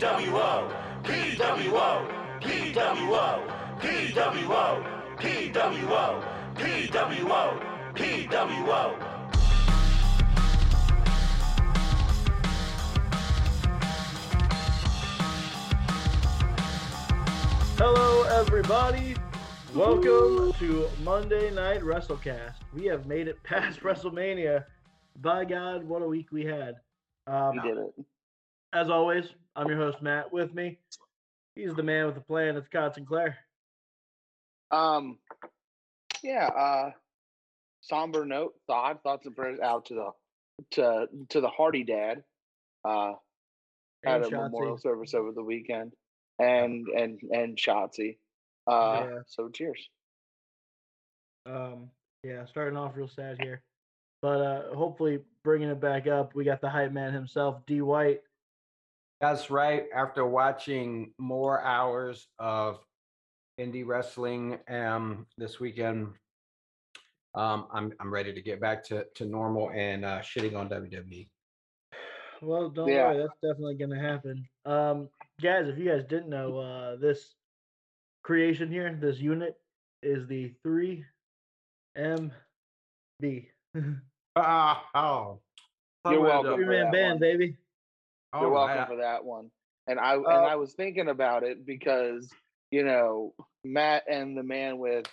PWO, PWO, PWO, PWO, PWO, PWO, PWO. Hello, everybody. Welcome to Monday Night WrestleCast. We have made it past WrestleMania. By God, what a week we had. Um, You did it. as always, I'm your host, Matt. With me, he's the man with the plan. It's Scott Sinclair. Um, yeah. Uh, somber note. Thought thoughts and prayers out to the to to the Hardy dad. Uh, had And a memorial service over the weekend, and and and Shotzi. Uh, Yeah. so cheers. Um, yeah, starting off real sad here, but uh, hopefully bringing it back up. We got the hype man himself, D White. That's right. After watching more hours of indie wrestling um, this weekend, um, I'm I'm ready to get back to, to normal and uh, shitting on. WWE. Well, don't Yeah. worry, that's definitely gonna happen. Um, guys, if you guys didn't know, uh, this creation here, this unit, is the three M B. Ah, oh, You're welcome. Three man band, baby. All You're welcome right. for that one. And I and Uh, I was thinking about it because you know Matt and the man with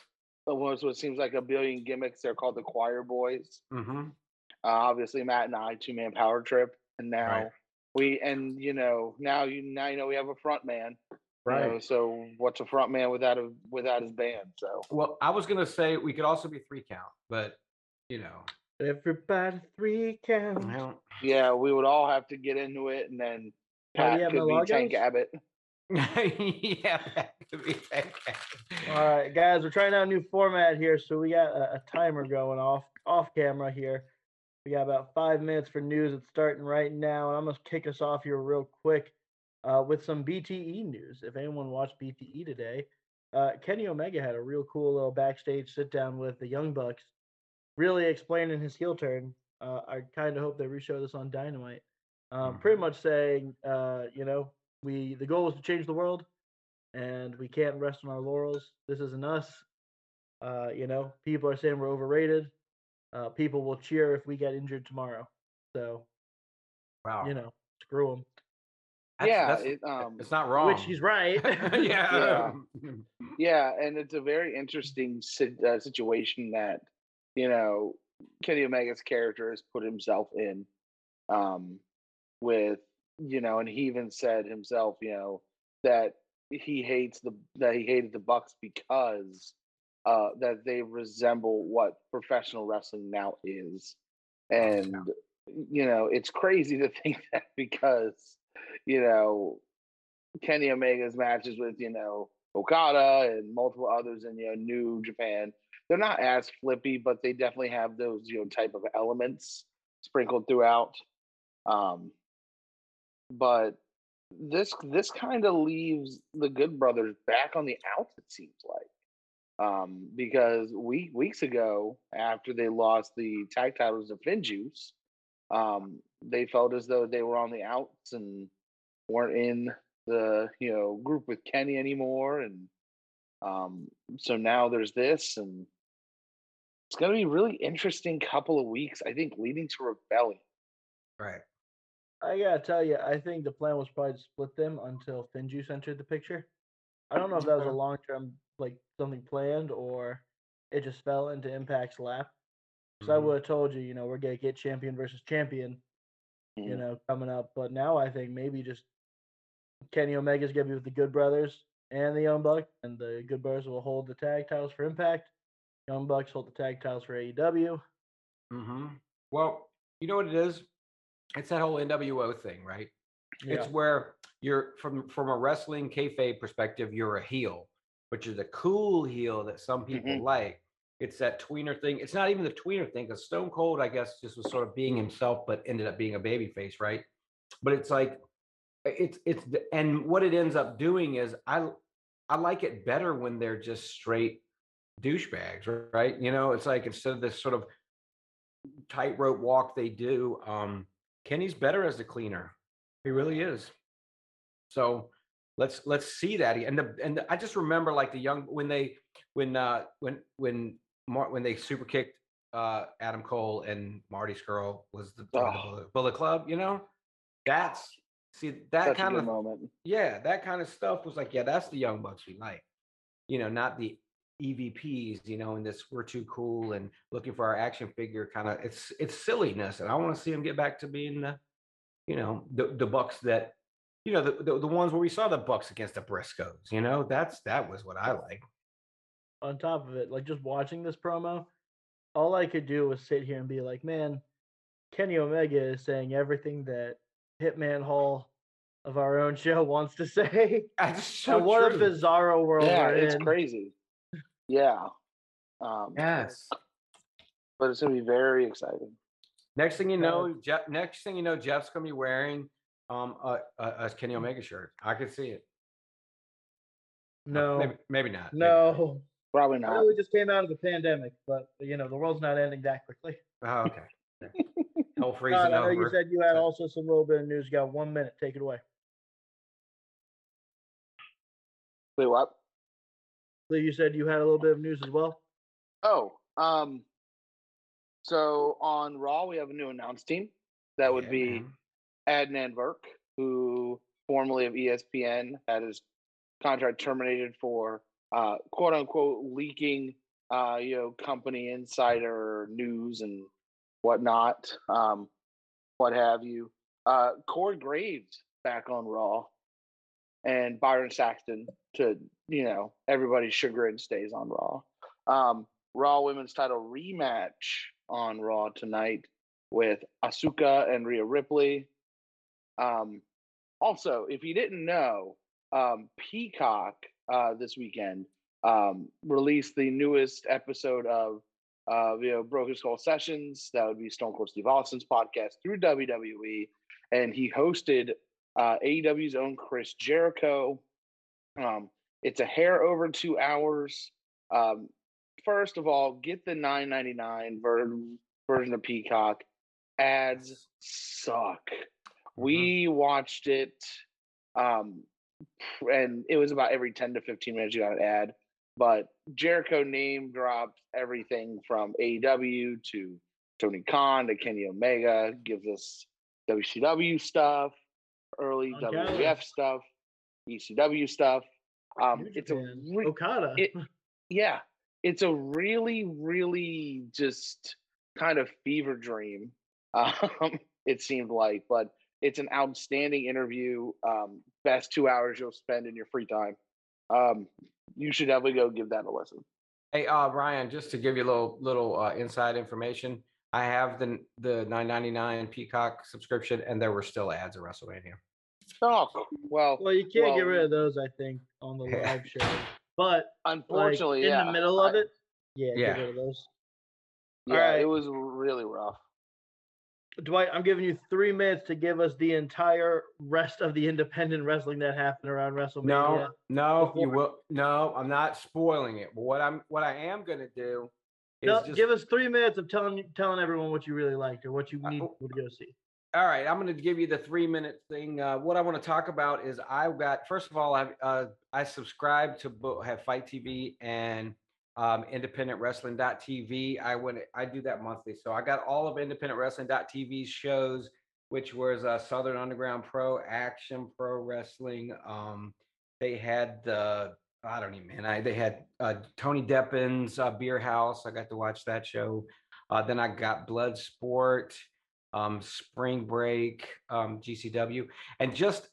almost what seems like a billion gimmicks. They're called the Choir Boys. Mhm. Uh, obviously, Matt and I two man power trip, and now Right. we and you know now you now you know we have a front man. you know, Right. so what's a front man without a without his band? So Well, I was gonna say we could also be three count, but you know, Everybody three count. well, yeah, we would all have to get into it, and then Oh, Pat you have could no be Tank? Abbott. yeah, that could be Tank. All right, guys, we're trying out a new format here, so we got a, a timer going off off camera here. We got about five minutes for news. It's starting right now, and I'm gonna kick us off here real quick uh, with some BTE news. If anyone watched BTE today, uh, Kenny Omega had a real cool little backstage sit down with the Young Bucks, really explaining his heel turn. Uh, I kind of hope they reshow this on Dynamite. Um, Pretty much saying, uh, you know, we the goal is to change the world, and we can't rest on our laurels. This isn't us. Uh, you know, people are saying we're overrated. Uh, people will cheer if we get injured tomorrow. So, wow. you know, screw them. That's- yeah, that's- it, um, it's not wrong. Which he's right. yeah. Yeah, and it's a very interesting si- uh, situation that you know Kenny Omega's character has put himself in, um, with you know, and he even said himself, you know, that he hates the that he hated the Bucks because uh, that they resemble what professional wrestling now is, and you know, it's crazy to think that because you know Kenny Omega's matches with you know Okada and multiple others in you know New Japan. They're not as flippy, but they definitely have those you know type of elements sprinkled throughout. Um, but this this kind of leaves the Good Brothers back on the outs. It seems like um, because week weeks ago after they lost the tag titles to Finjuice, um, they felt as though they were on the outs and weren't in the you know group with Kenny anymore, and um, so now there's this, and it's going to be a really interesting couple of weeks. I think leading to Rebellion. Right. I gotta tell you, I think the plan was probably to split them until Finjuice entered the picture. I don't know if that was a long term, like something planned, or it just fell into Impact's lap. Because I Mhm. would have told you, you know, we're gonna get champion versus champion, you Mhm. know, coming up. But now I think maybe just Kenny Omega's gonna be with the Good Brothers and the Young Bucks, and the Good Brothers will hold the tag titles for Impact. Young Bucks hold the tag titles for AEW. hmm Well, you know what it is? It's that whole NWO thing, right? Yeah. It's where you're from from a wrestling kayfabe perspective, you're a heel, but you're the cool heel that some people Mhm. like. It's that tweener thing. It's not even the tweener thing because Stone Cold, I guess, just was sort of being himself, but ended up being a baby face, right? But it's like it's it's the, and what it ends up doing is I I like it better when they're just straight douchebags, right? You know, it's like instead of this sort of tightrope walk they do, um, Kenny's better as a cleaner. He really is. So let's let's see that. And the and the, I just remember like the young when they when uh when when Mar- when they super kicked uh Adam Cole and Marty Scurll was the, the Oh. Bullet, Bullet Club. You know, that's see that Such kind of moment. yeah, that kind of stuff was like, yeah, that's the young bucks we like. You know, not the EVPs, you know, and this we're too cool and looking for our action figure kind of it's it's silliness. And I want to see them get back to being the, you know, the the bucks that, you know, the, the the ones where we saw the bucks against the Briscoes, you know, that's that was what I like. On top of it, like just watching this promo, all I could do was sit here and be like, man, Kenny Omega is saying everything that Hitman Hall of our own show wants to say. That's so and what true. a bizarro world Yeah, we're it's in. crazy. Yeah. Um, Yes. but it's gonna be very exciting. Next thing you Yeah. know, Jeff. Next thing you know, Jeff's gonna be wearing um a, a, a Kenny Omega shirt. I could see it. Uh, No, maybe, maybe not. maybe not. no. Probably not. know we just came out of the pandemic, but you know the world's not ending that quickly. Oh, okay. Hell Todd, freezing I know you said you had also some little bit of news. You got one minute. Take it away. Wait, what? You said you had a little bit of news as well. Oh, um, so on Raw we have a new announce team. That would Yeah, be man. Adnan Virk, who formerly of ESPN had his contract terminated for uh, quote unquote leaking, uh, you know, company insider news and whatnot, um, what have you. Uh, Corey Graves back on Raw, and Byron Saxton to you know everybody's chagrin stays on Raw. Um, Raw Women's Title rematch on Raw tonight with Asuka and Rhea Ripley. Um, also, if you didn't know, um, Peacock uh, this weekend um, released the newest episode of uh, you know Broken Skull Sessions. That would be Stone Cold Steve Austin's podcast through WWE, and he hosted uh, AEW's own Chris Jericho. Um, it's a hair over two hours. Um, first of all, get the nine ninety nine ver- version of Peacock. Ads suck. We watched it, um, and it was about every ten to fifteen minutes you got an ad. But Jericho name drops everything from AEW to Tony Khan to Kenny Omega. Gives us WCW stuff, early camera. WWF stuff, ECW stuff. Um, New it's a Japan, re- Okada. it- yeah, it's a really, really just kind of fever dream. Um, it seemed like, but it's an outstanding interview. Um, best two hours you'll spend in your free time. Um, you should definitely go give that a listen. Hey, uh, Ryan, just to give you a little little uh, inside information, I have the the 9.99 Peacock subscription, and there were still ads at WrestleMania. Well, well, you can't get rid of those. I think on the live show, but like, unfortunately, in yeah, the middle of I- it, yeah, Yeah. get rid of those. yeah, Alright. it was really rough. Dwight, I'm giving you three minutes to give us the entire rest of the independent wrestling that happened around WrestleMania. No, no, you will. No, I'm not spoiling it. But what I'm what I am gonna do is No, just give us three minutes of telling telling everyone what you really liked or what you Uh, need oh. to go see. All right, I'm going to give you the three minute thing. Uh, what I want to talk about is I've got first of all, I've uh, I subscribe to have FITE TV and um, Independent Wrestling.tv. I went I do that monthly, so I got all of Independent Wrestling.tv's shows, which was uh, Southern Underground Pro, Action Pro Wrestling. Um, they had the I don't even man, I they had uh, Tony Deppen's uh, Beer House. I got to watch that show. Uh, then I got Blood Sport um, Spring Break, um, GCW, and just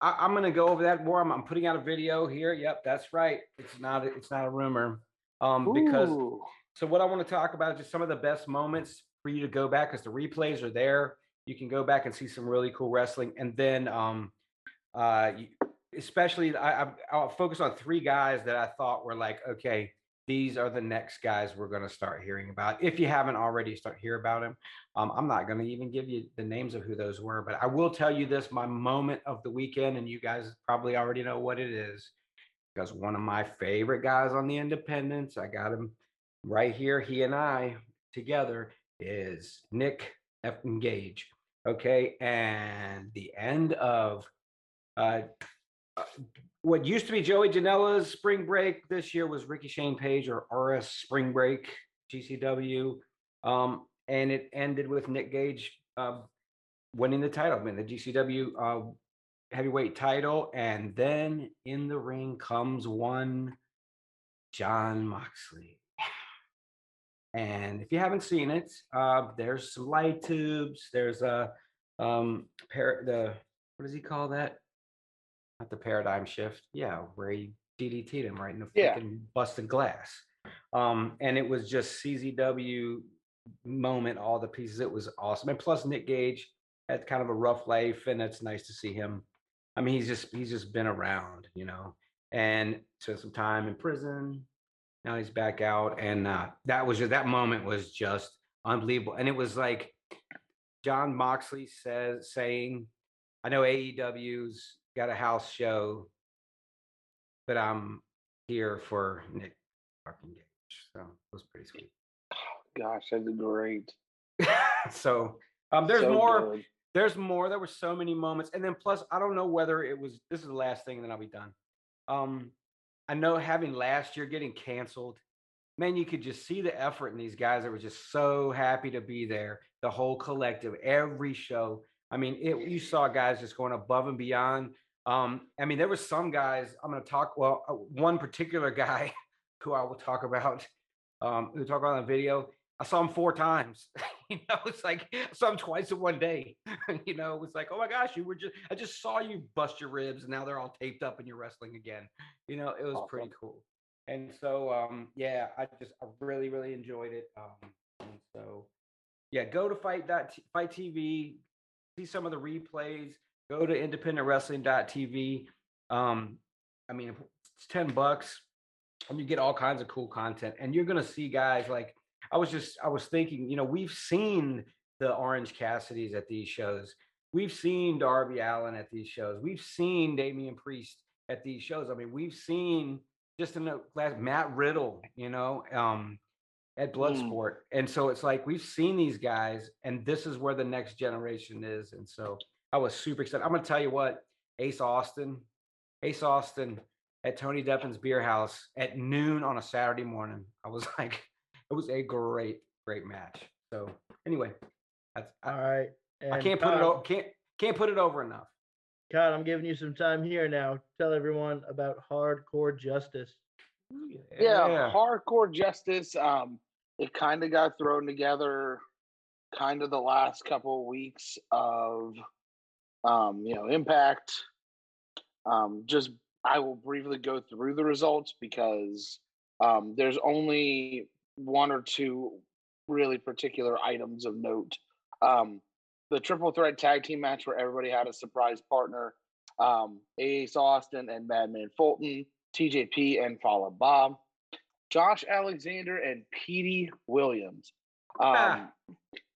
I, I'm going to go over that more. I'm, I'm putting out a video here. Yep, that's right. It's not it's not a rumor. Um, because so what I want to talk about is just some of the best moments for you to go back because the replays are there. You can go back and see some really cool wrestling, and then um, uh, especially I, I I'll focus on three guys that I thought were like okay. These are the next guys we're going to start hearing about. If you haven't already, start hear about them. Um, I'm not going to even give you the names of who those were, but I will tell you this: my moment of the weekend, and you guys probably already know what it is, because one of my favorite guys on the Independents, I got him right here. He and I together is Nick F. Gage. Okay, and the end of uh, uh, what used to be Joey Janela's spring break this year was Ricky Shane Page or RS Spring Break GCW, um, and it ended with Nick Gage uh, winning the title, I mean the GCW uh, heavyweight title, and then in the ring comes one Jon Moxley. And if you haven't seen it, uh, there's some light tubes. There's a um, par- the what does he call that? Not the paradigm shift. Yeah, where he DDT'd him right in the Yeah. freaking busted glass. Um, and it was just CZW moment, all the pieces. It was awesome. And plus Nick Gage had kind of a rough life, and it's nice to see him. I mean, he's just he's just been around, you know, and spent some time in prison. Now he's back out, and uh, that was just that moment was just unbelievable. And it was like Jon Moxley says saying, "I know AEW's got a house show, but I'm here for Nick fucking Gage." So it was pretty sweet. Gosh, that's great. so um, there's So more. good. There's more. There were so many moments, and then plus, I don't know whether it was. This is the last thing, and then I'll be done. Um, I know having last year getting canceled, man, you could just see the effort in these guys that were just so happy to be there. The whole collective, every show. I mean, it, you saw guys just going above and beyond. Um, I mean, there were some guys. I'm going to talk. Well, uh, one particular guy who I will talk about. Um, who talk about on the video. I saw him four times. you know, it's like I saw him twice in one day. you know, it was like, oh my gosh, you were just I just saw you bust your ribs and now they're all taped up and you're wrestling again. You know, it was pretty cool. And so um yeah, I just I really, really enjoyed it. Um and so yeah, go to fight dot t- FITE TV, see some of the replays, go to independentwrestling.tv. Um, I mean it's 10 bucks and you get all kinds of cool content and you're gonna see guys like I was just I was thinking, you know, we've seen the Orange Cassidys at these shows. We've seen Darby Allin at these shows. We've seen Damian Priest at these shows. I mean, we've seen just in the last Matt Riddle, you know, um, at Bloodsport. And so it's like we've seen these guys, and this is where the next generation is. And so I was super excited. I'm gonna tell you what, Ace Austin, Ace Austin at Tony Deppen's Beer House at noon on a Saturday morning. I was like, it was a great, great match. So anyway, that's I, All right. I can't put it Todd- over can't can't put it over enough. Todd, I'm giving you some time here now. Tell everyone about hardcore justice. yeah, hardcore justice um it kind of got thrown together kind of the last couple of weeks of um you know impact. Um just i will briefly go through the results because um there's only one or two really particular items of note. Um the triple threat tag team match where everybody had a surprise partner um ace austin and madman fulton tjp and Fallah Bahh Josh Alexander and Petey Williams. Um, Ah.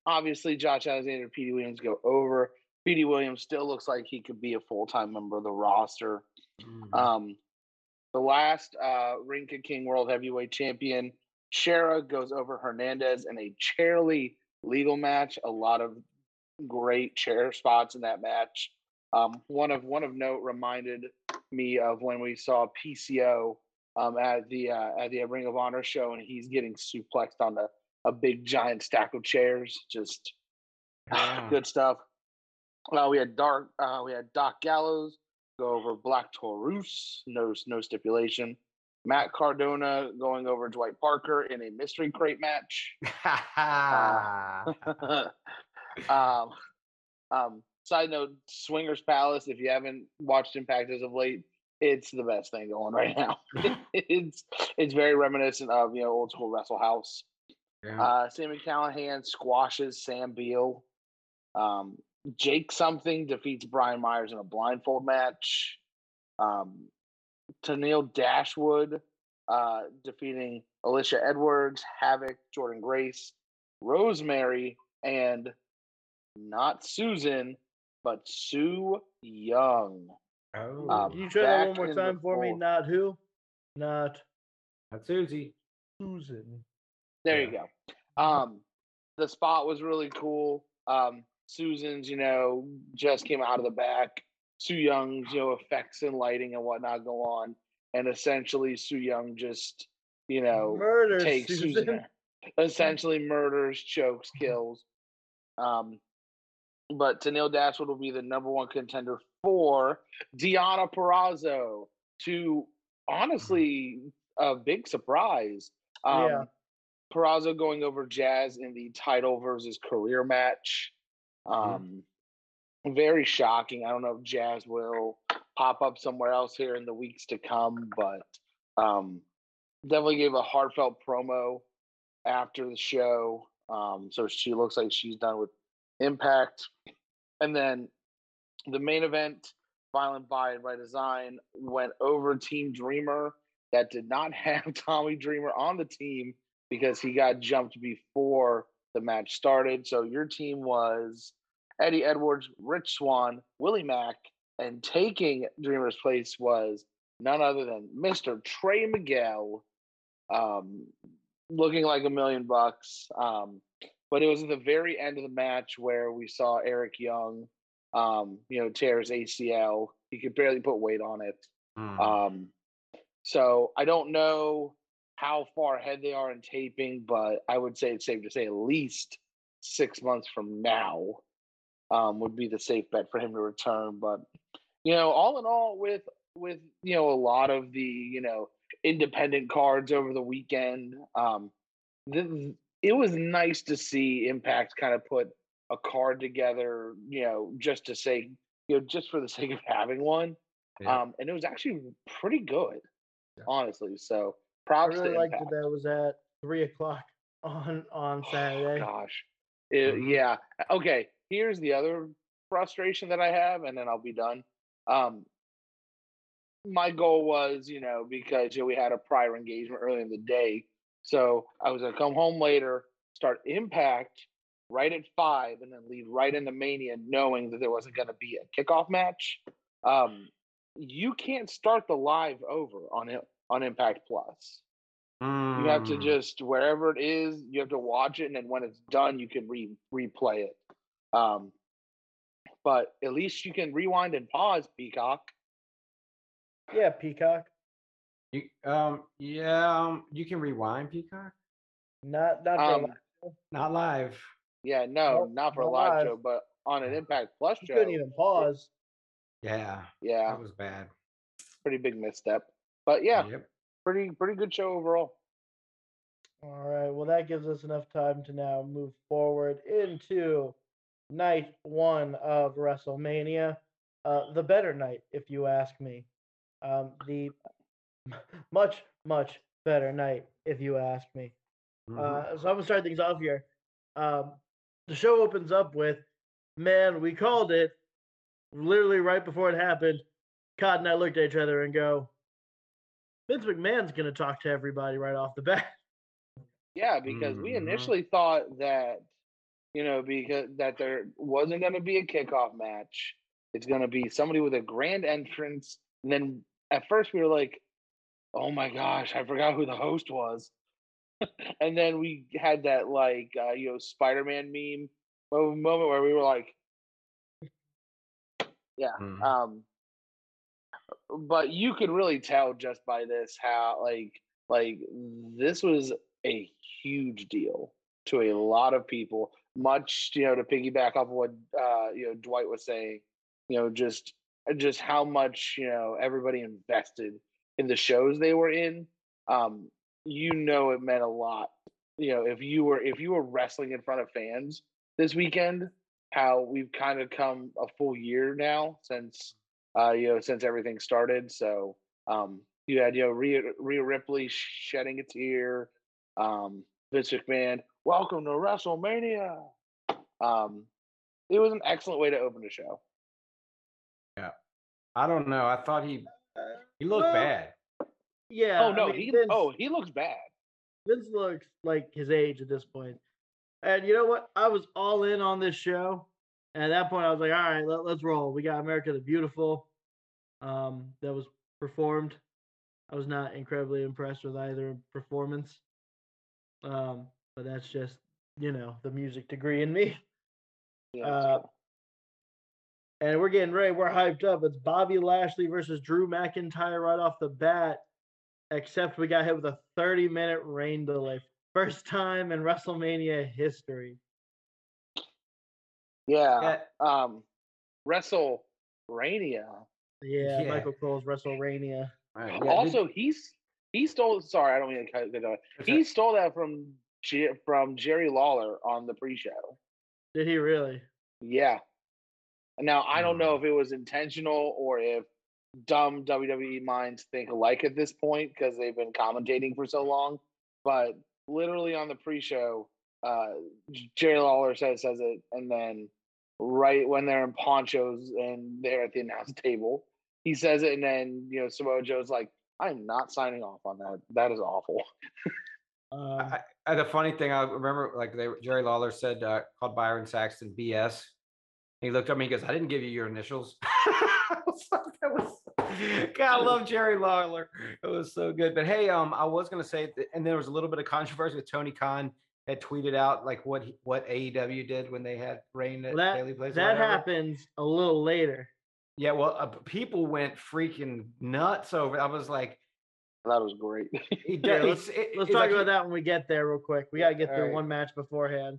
Obviously, Josh Alexander and Petey Williams go over. Petey Williams still looks like he could be a full time member of the roster. Mhm. Um, the last uh, Ring Ka King World Heavyweight Champion, Shera, goes over Hernandez in a chairly legal match. A lot of great chair spots in that match. Um, one of one of note reminded me of when we saw PCO um, at the uh, at the Ring of Honor show, and he's getting suplexed on the, a big giant stack of chairs. Just Yeah. good stuff. Uh, we had Dark. Uh, we had Doc Gallows go over Black Taurus. No no stipulation. Matt Cardona going over Dwight Parker in a mystery crate match. um, um, side note: Swingers Palace. If you haven't watched Impact as of late, it's the best thing going right now. it's it's very reminiscent of you know old school Wrestle House. Yeah. Uh, Sami Callihan squashes Sam Beale. Um, Jake something defeats Brian Myers in a blindfold match. Um, Tennille Dashwood uh, defeating Alicia Edwards, Havok, Jordynne Grace, Rosemary, and not Susan, but Su Yung. Oh, um, Can you try that one back more in the time for me? fold. Not who? Not that's Susie. Susan. There you go. Um, the spot was really cool. Um, Susan's, you know, just came out of the back, Su Yung's you know effects and lighting and whatnot go on, and essentially Su Yung just you know Murder, takes Susan. Susan, essentially murders, chokes, kills. Um, but Tennille Dashwood will be the number one contender for Deonna Purrazzo. To honestly, a big surprise. Um, Yeah. Purrazzo going over Jazz in the title versus career match. Mm-hmm. Um, very shocking. I don't know if Jazz will pop up somewhere else here in the weeks to come, but um, definitely gave a heartfelt promo after the show. Um, so she looks like she's done with Impact. And then the main event, Violent by by Design, went over Team Dreamer. That did not have Tommy Dreamer on the team because he got jumped before the match started. So your team was Eddie Edwards, Rich Swann, Willie Mack, and taking Dreamer's place was none other than Mr. Trey Miguel, um, looking like a million bucks. Um, but it was at the very end of the match where we saw Eric Young, um, you know, tear his ACL. He could barely put weight on it. Mm. Um, so I don't know how far ahead they are in taping, but I would say it's safe to say at least six months from now um, would be the safe bet for him to return. But you know, all in all, with with you know a lot of the you know independent cards over the weekend, um, th- it was nice to see Impact kind of put a card together, you know, just to say, you know, just for the sake of having one. Yeah. Um, and it was actually pretty good, Yeah. honestly. So props. I really to liked Impact. that that was at three o'clock on on Oh, Saturday. gosh. It- Mhm. Yeah. Okay. Here's the other frustration that I have, and then I'll be done. Um, my goal was, you know, because you know, we had a prior engagement early in the day, so I was gonna come home later, start Impact right at five, and then leave right into Mania, knowing that there wasn't gonna be a kickoff match. Um, you can't start the live over on it on Impact Plus. You have to Mm. just wherever it is, you have to watch it, and then when it's done, you can re replay it. Um, but at least you can rewind and pause, Peacock. Yeah, Peacock. You, um, yeah, um, you can rewind Peacock. Not not for Um, live Not live. yeah, no, Nope, not for a not live live. show, but on an Impact Plus You show. couldn't even pause. Yeah, Yeah, that was bad. pretty big misstep. But yeah, Yep. pretty pretty good show overall. All right. Well, that gives us enough time to now move forward into night one of WrestleMania. Uh, the better night, if you ask me. Um, the much, much better night, if you ask me. Mhm. Uh, so I'm gonna start things off here. Um, the show opens up with, "Man, we called it." Literally right before it happened, Cod and I looked at each other and go, "Vince McMahon's gonna talk to everybody right off the bat." Yeah, because we Mhm. initially thought that you know because that there wasn't going to be a kickoff match. It's going to be somebody with a grand entrance, and then at first we were like, "Oh my gosh, I forgot who the host was." and then we had that like uh, you know Spider-Man meme moment where we were like, "Yeah." Mhm. Um, but you could really tell just by this how like like this was a huge deal to a lot of people. Much you know to piggyback off of what uh, you know Dwight was saying, you know just just how much you know everybody invested in the shows they were in. Um, you know it meant a lot. You know if you were if you were wrestling in front of fans this weekend, how we've kind of come a full year now since uh, you know, since everything started. So um, you had, you know, Rhea, Rhea Ripley shedding a tear. Um, Vince McMahon, welcome to WrestleMania. Um, it was an excellent way to open the show. Yeah, I don't know. I thought he he looked well, bad. Yeah. oh I no, mean, he Vince, oh he looks bad. Vince looks like his age at this point. And you know what? I was all in on this show. And at that point, I was like, all right, let, let's roll. We got America the Beautiful um, that was performed. I was not incredibly impressed with either performance. Um, but that's just, you know, the music degree in me. Yeah, Uh, And we're getting ready. We're hyped up. It's Bobby Lashley versus Drew McIntyre right off the bat. Except we got hit with a 30 minute rain delay. First time in WrestleMania history. Yeah. Yeah, Um, WrestleMania. Yeah, Yeah. Michael Cole's WrestleMania. all right, yeah, did- also, he's he stole. Sorry, I don't mean to cut it off. He that? stole that from from Jerry Lawler on the pre-show. Did he really? Yeah. Now I don't Hmm. know if it was intentional or if dumb WWE minds think alike at this point because they've been commentating for so long. But literally on the pre-show, uh, Jerry Lawler says says it, and then right when they're in ponchos and they're at the announce table, he says it, and then you know Samoa Joe's like, "I'm not signing off on that. That is awful." Um, I, I, the funny thing, I remember like they, Jerry Lawler said, uh, called Byron Saxton BS. He looked at me, he goes, I didn't give you your initials. I was like, that was, God, I love Jerry Lawler. It was so good. But hey, um, I was gonna say, and there was a little bit of controversy with Tony Khan had tweeted out like what he, what AEW did when they had rain at that Daily Place. that happens a little later. Yeah, well, uh, people went freaking nuts over. it. I was like, That was great. he Yeah, let's- it- Let's talk like about that when we get there, real quick. We gotta get through Alright. one match beforehand.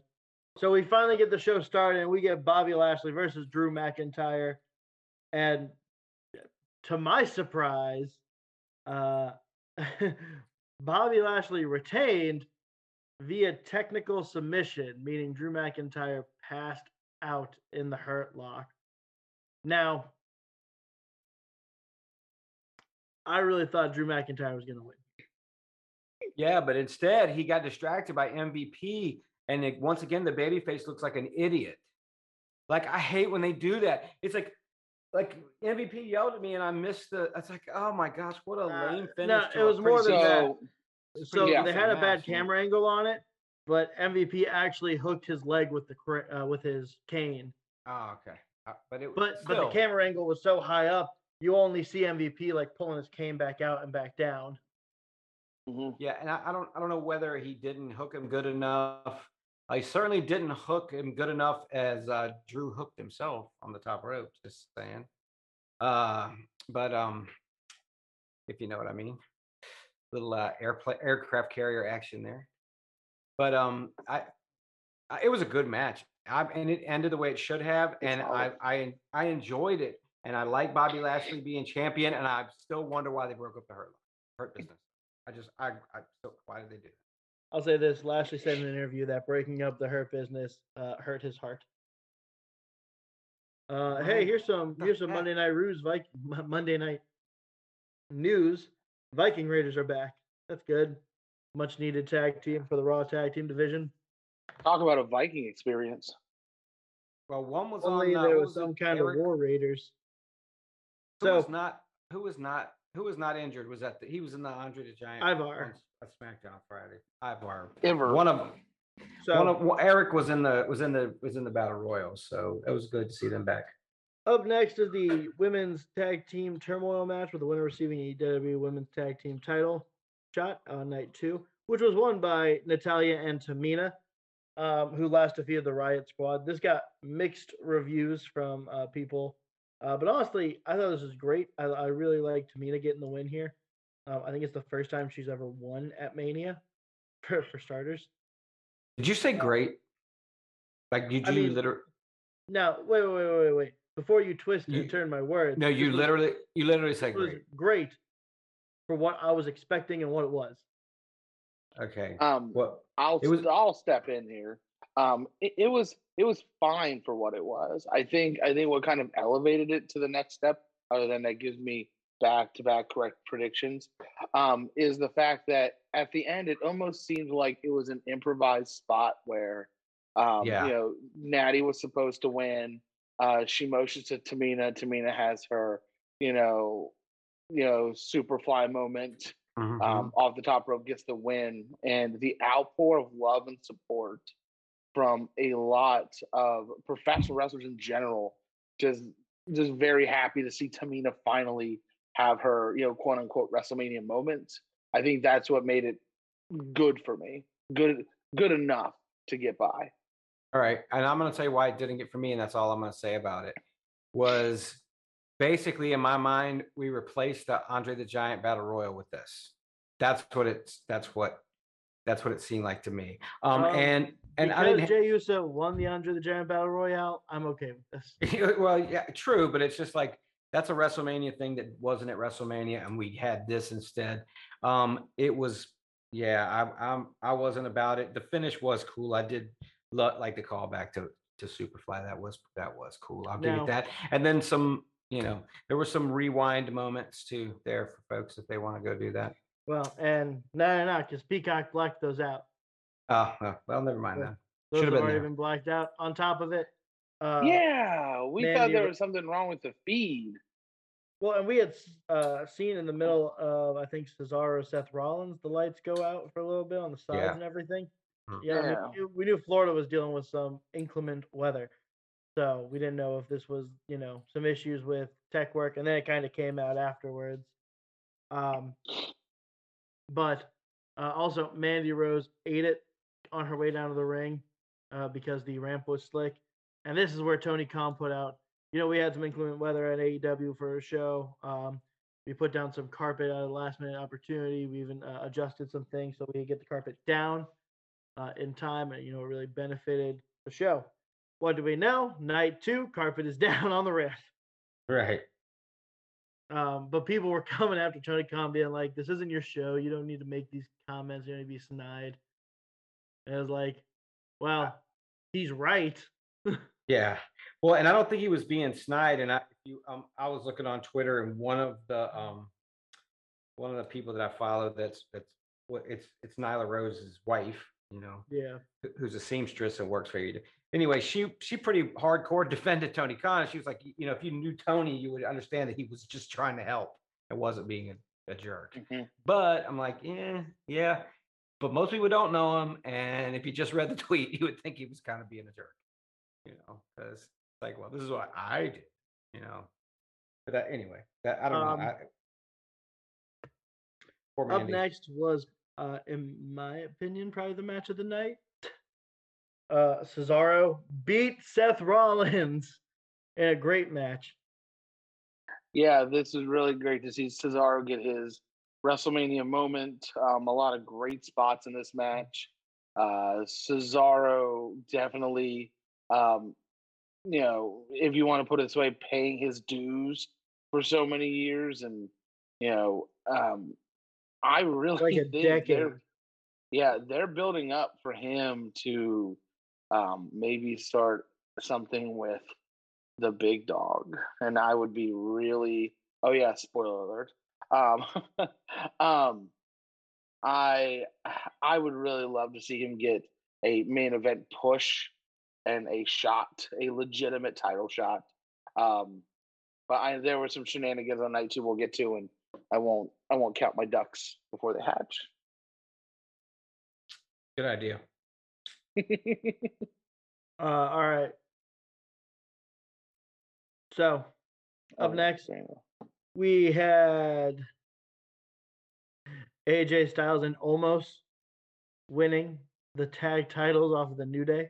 So we finally get the show started, and we get Bobby Lashley versus Drew McIntyre, and to my surprise, uh, Bobby Lashley retained via technical submission, meaning Drew McIntyre passed out in the Hurt Lock. Now, I really thought Drew McIntyre was gonna win. Yeah, but instead he got distracted by MVP, and it, once again the baby face looks like an idiot. Like I hate when they do that. It's like, like MVP yelled at me, and I missed the. It's like, oh my gosh, what a Uh, lame finish! no, to it was more than decent- that. so it's So pretty Yeah. they had a bad match, man. camera angle on it, but MVP actually hooked his leg with the cra- uh, with his cane. Oh, okay. Uh, but it But but the camera angle was so high up, you only see MVP like pulling his cane back out and back down. mhm. Yeah, and I, I don't I don't know whether he didn't hook him good enough. I certainly didn't hook him good enough as uh, Drew hooked himself on the top rope. Just saying. Uh, but um, if you know what I mean, little uh, airplane aircraft carrier action there. But um, I, I it was a good match. I, and it ended the way it should have, and I. I I enjoyed it, and I like Bobby Lashley being champion, and I still wonder why they broke up the hurt hurt business. I just I I so why did they do that? I'll say this: Lashley said in an interview that breaking up the Hurt business uh, hurt his heart. Uh, hey, here's some here's some? Monday night Ruse Viking Monday night news. Viking Raiders are back. That's good. Much needed tag team for the Raw tag team division. Talk about a Viking experience. Well, one was Only on. There what was it, some kind Erik? of War Raiders. Who was not who was not who was not injured? Was that the, he was in the Andre the Giant Ivar. Uh, SmackDown Friday? Ivar. Ever. One of them. so one of well, Erik was in the was in the was in the Battle Royal, so it was good to see them back. Up next is the women's tag team turmoil match with the winner receiving a WWE women's tag team title shot on night two, which was won by Natalya and Tamina, um, who last defeated the Riot Squad. This got mixed reviews from uh, people, uh, but honestly, I thought this was great. I, I really like Tamina getting the win here. Um, I think it's the first time she's ever won at Mania, for, for starters. Did you say great? Like did I you mean, literally? Now, wait, wait, wait, wait, wait. Before you twist You- and turn my words. No, you literally you literally said great. great for what I was expecting and what it was. Okay. Um, Well, I'll It was- I'll step in here. Um, it, it was it was fine for what it was. I think I think what kind of elevated it to the next step, other than that gives me back to back correct predictions, um, is the fact that at the end it almost seemed like it was an improvised spot where, um, Yeah. you know, Natty was supposed to win. Uh, she motions to Tamina. Tamina has her, you know, you know, super fly moment mhm, um, off the top rope gets the win, and the outpour of love and support from a lot of professional wrestlers in general. Just, just very happy to see Tamina finally have her, you know, quote unquote WrestleMania moment. I think that's what made it good for me. Good, good enough to get by. All right, and I'm going to tell you why it didn't get for me, and that's all I'm going to say about it. was basically in my mind, we replaced the Andre the Giant Battle Royal with this. That's what it's that's what that's what it seemed like to me. Um, Um, and and I because didn't Jey Uso won the Andre the Giant Battle Royale, I'm okay with this. well, yeah, true, but it's just like that's a WrestleMania thing that wasn't at WrestleMania, and we had this instead. Um, it was, yeah, I, I'm, I wasn't about it. The finish was cool. I did lo- like the callback to to Superfly. That was that was cool. I'll give Now- it that. And then some, you know, there were some rewind moments too there for folks if they want to go do that. Well, and no, no, no, because Peacock blacked those out. Oh, well, never mind Yeah. then. Those Should've have been already been blacked out. On top of it, uh, yeah, we thought Mandy there was something wrong with the feed. Well, and we had uh, seen in the middle of I think Cesaro, Seth Rollins, the lights go out for a little bit on the sides Yeah. and everything. Yeah, Yeah. we, knew, we knew Florida was dealing with some inclement weather, so we didn't know if this was you know some issues with tech work, and then it kind of came out afterwards. Um, but uh, also Mandy Rose ate it on her way down to the ring uh, because the ramp was slick, and this is where Tony Khan put out. You know, we had some inclement weather at AEW for a show. Um, we put down some carpet at a last minute opportunity. We even uh, adjusted some things so we could get the carpet down uh, in time, and you know, it really benefited the show. What do we know? Night two, carpet is down on the ramp. Right. Um, but people were coming after Tony Khan, being like, "This isn't your show. You don't need to make these comments. You don't need to be snide." And it was like, "Well, he's right." Yeah. Well, and I don't think he was being snide. And I, you, um, I was looking on Twitter, and one of the, um, one of the people that I follow, that's that's what it's it's Nyla Rose's wife, you know, Yeah, who's a seamstress and works for you. Anyway, she she pretty hardcore defended Tony Khan. She was like, you know, if you knew Tony, you would understand that he was just trying to help and wasn't being a, a jerk. Mhm. But I'm like, yeah, yeah. But most people don't know him, and if you just read the tweet, you would think he was kind of being a jerk. You know, because it's like, well, this is what I did. You know, but that anyway. That I don't Um, know. I, Up Mandy. next was, uh, in my opinion, probably the match of the night. Uh, Cesaro beat Seth Rollins in a great match. Yeah, this is really great to see Cesaro get his WrestleMania moment. Um, a lot of great spots in this match. Uh, Cesaro definitely, um, you know, if you want to put it this way, paying his dues for so many years, and you know, um, I really Like think they're, yeah, they're building up for him to um, maybe start something with the big dog and i would be really oh yeah spoiler alert um um i i would really love to see him get a main event push and a shot a legitimate title shot um but i there were some shenanigans on night two we'll get to and i won't i won't count my ducks before they hatch Good idea. Uh, all right. So, up Oh, next, very we had AJ Styles and almost winning the tag titles off of the New Day.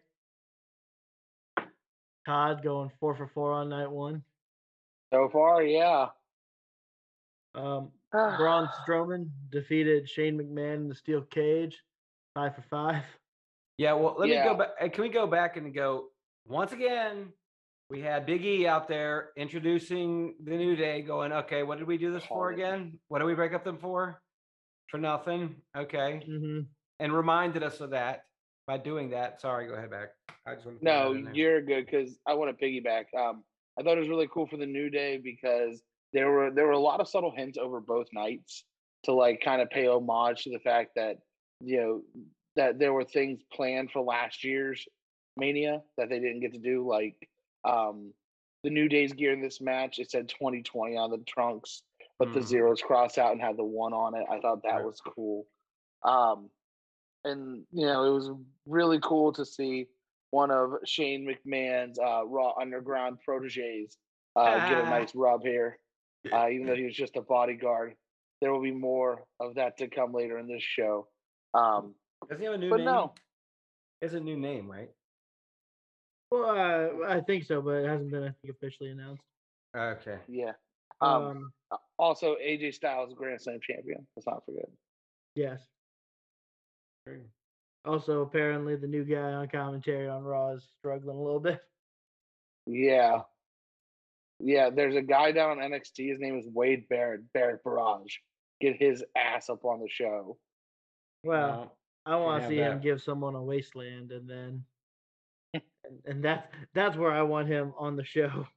Todd going four for four on night one. so far yeah Um, Braun Strowman defeated Shane McMahon in the steel cage, five for five. Yeah, well, let me go back. Can we go back and go once again? We had Big E out there introducing the New Day, going, "Okay, what did we do this for again? What did we break up them for? For nothing." Okay, hmm and reminded us of that by doing that. Sorry, go ahead back. I just want to No, you're good because I want to piggyback. Um, I thought it was really cool for the new day because there were there were a lot of subtle hints over both nights to like kind of pay homage to the fact that you know that there were things planned for last year's Mania that they didn't get to do, like um, the New Day's gear in this match. It said 2020 on the trunks, but the Mhm. zeros crossed out and had the one on it. I thought that was cool. Um, and you know, it was really cool to see one of Shane McMahon's uh, Raw Underground proteges uh, get a Ah. nice rub here, uh, even though he was just a bodyguard. There will be more of that to come later in this show. Um, Does he have a new but name? no, It's a new name, right? Well, uh, I think so, but it hasn't been, I think, officially announced. Okay. Yeah. Um, Um, also, AJ Styles Grand Slam champion. Let's not forget. yes. Also, apparently, the new guy on commentary on Raw is struggling a little bit. Yeah. Yeah, there's a guy down on NXT. His name is Wade Barrett, Barrett Barrage. Get his ass up on the show. Well, I want to see him give someone a wasteland, and then, and, and that's that's where I want him on the show.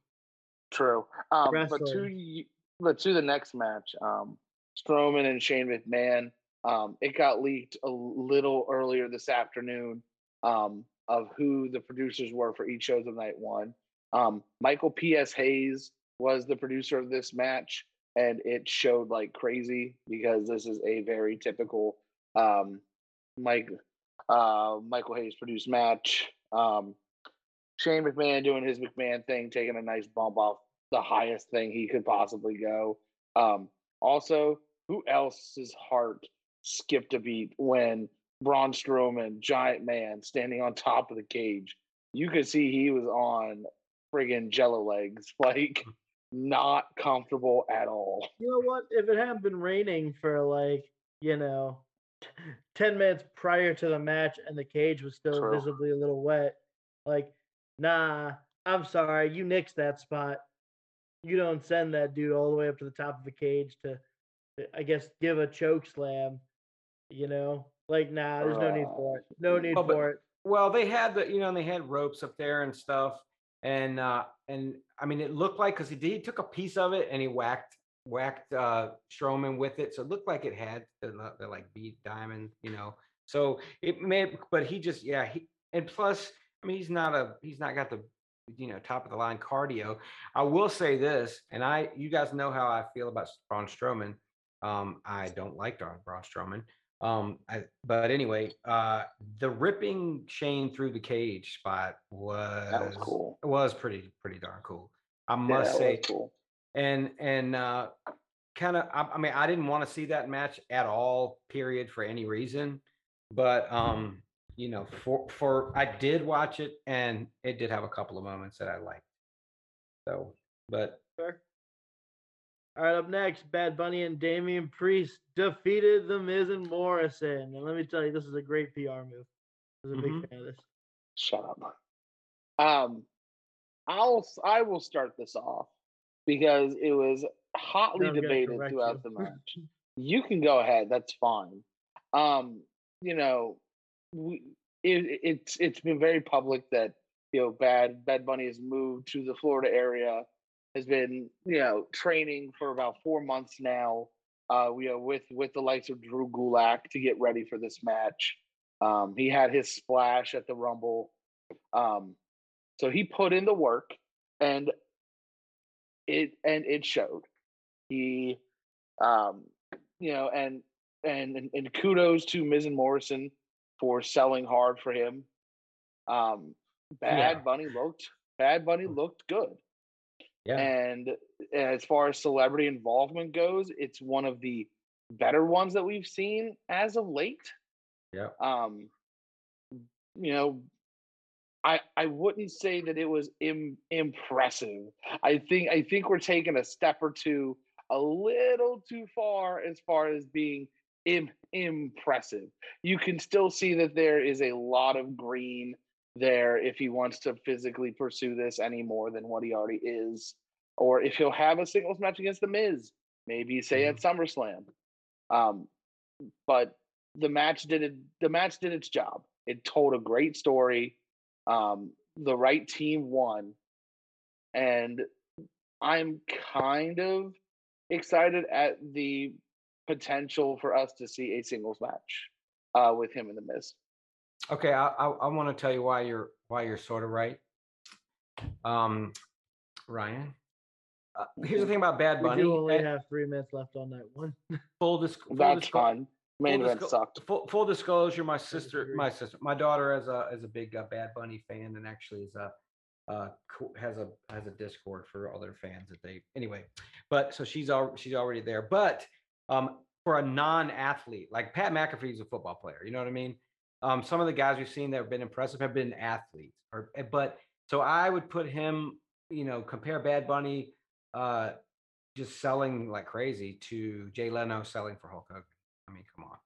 True. Um, but to but to the next match, um, Strowman and Shane McMahon. Um, it got leaked a little earlier this afternoon um, of who the producers were for each shows of night one. Um, Michael P.S. Hayes was the producer of this match, and it showed like crazy because this is a very typical um, Mike uh, Michael Hayes produced match. Um, Shane McMahon doing his McMahon thing, taking a nice bump off the highest thing he could possibly go. Um, also, who else's heart skipped a beat when Braun Strowman, giant man, standing on top of the cage? You could see he was on friggin' jello legs, like mm. not comfortable at all. You know what? If it hadn't been raining for like you know, ten minutes prior to the match, and the cage was still True. visibly a little wet, like, nah, I'm sorry, you nixed that spot. You don't send that dude all the way up to the top of the cage to, I guess, give a choke slam. You know, like, nah, there's no need for it. No need Well, but- for it. Well, they had the, you know, and they had ropes up there and stuff, and uh, and I mean, it looked like because he did he took a piece of it and he whacked whacked uh Strowman with it, so it looked like it had the, the, like beat diamond, you know. So it may, but he just yeah he and plus, I mean, he's not a he's not got the you know top of the line cardio. I will say this, and I you guys know how I feel about Braun Strowman. Um, I don't like Braun Strowman. Um, I, but anyway, uh, the ripping Shane through the cage spot was was cool. was pretty pretty darn cool. I must that say, cool. and and uh, kind of, I, I mean, I didn't want to see that match at all, period, for any reason. But um, you know, for for I did watch it, and it did have a couple of moments that I liked. So, but Fair. All right, up next, Bad Bunny and Damian Priest defeated The Miz and Morrison. And let me tell you, this is a great PR move. I was a Mhm. big fan of this. Shut up. Um, I'll I will start this off because it was hotly I'm debated throughout you. the match. You can go ahead. That's fine. Um, you know, we it, it's it's been very public that you know Bad Bad Bunny has moved to the Florida area, has been you know training for about four months now. Uh, we are with with the likes of Drew Gulak to get ready for this match. Um, he had his splash at the Rumble. Um, so he put in the work, and it and it showed. He, um, you know, and and and, and kudos to Miz and Morrison for selling hard for him. Um, Bad Yeah. Bunny looked Bad Bunny looked good. Yeah, And as far as celebrity involvement goes, it's one of the better ones that we've seen as of late. yeah. Um, you know, I I wouldn't say that it was Im- impressive. I think I think we're taking a step or two a little too far as far as being Im- impressive. You can still see that there is a lot of green there if he wants to physically pursue this any more than what he already is, or if he'll have a singles match against the Miz, maybe say at SummerSlam. Um, but the match did it. The match did its job. It told a great story. Um, the right team won, and I'm kind of excited at the potential for us to see a singles match uh, with him in the Miz. Okay, I I, I want to tell you why you're why you're sort of right. Um, Ryan, uh, here's the thing about Bad We Bunny. do only and have three minutes left on that one. full, disc, full, That's disclo- fun. Main full event disclo- sucked. Full, full disclosure, my sister, my sister, my daughter is a is a big uh, Bad Bunny fan, and actually is a uh, has a has a Discord for other fans that they anyway. But so she's al- she's already there. But um, for a non-athlete, like Pat McAfee is a football player, you know what I mean? Um, some of the guys we've seen that have been impressive have been athletes, or eh, but so I would put him, you know, compare Bad Bunny uh, just selling like crazy to Jay Leno selling for Hulk Hogan. I mean, come on.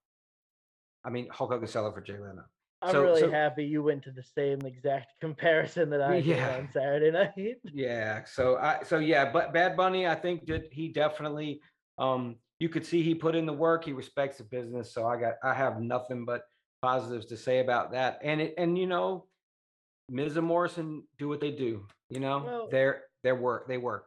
I mean, Hulk Hogan selling for Jay Leno. I'm So- really so- happy you went to the same exact comparison that I did Yeah. on Saturday night. Yeah. So I so yeah, but Bad Bunny, I think did he definitely um you could see he put in the work, he respects the business. So I got I have nothing but positives to say about that. And it and you know, Miz and Morrison do what they do, you know, Well- they're they're work, they work.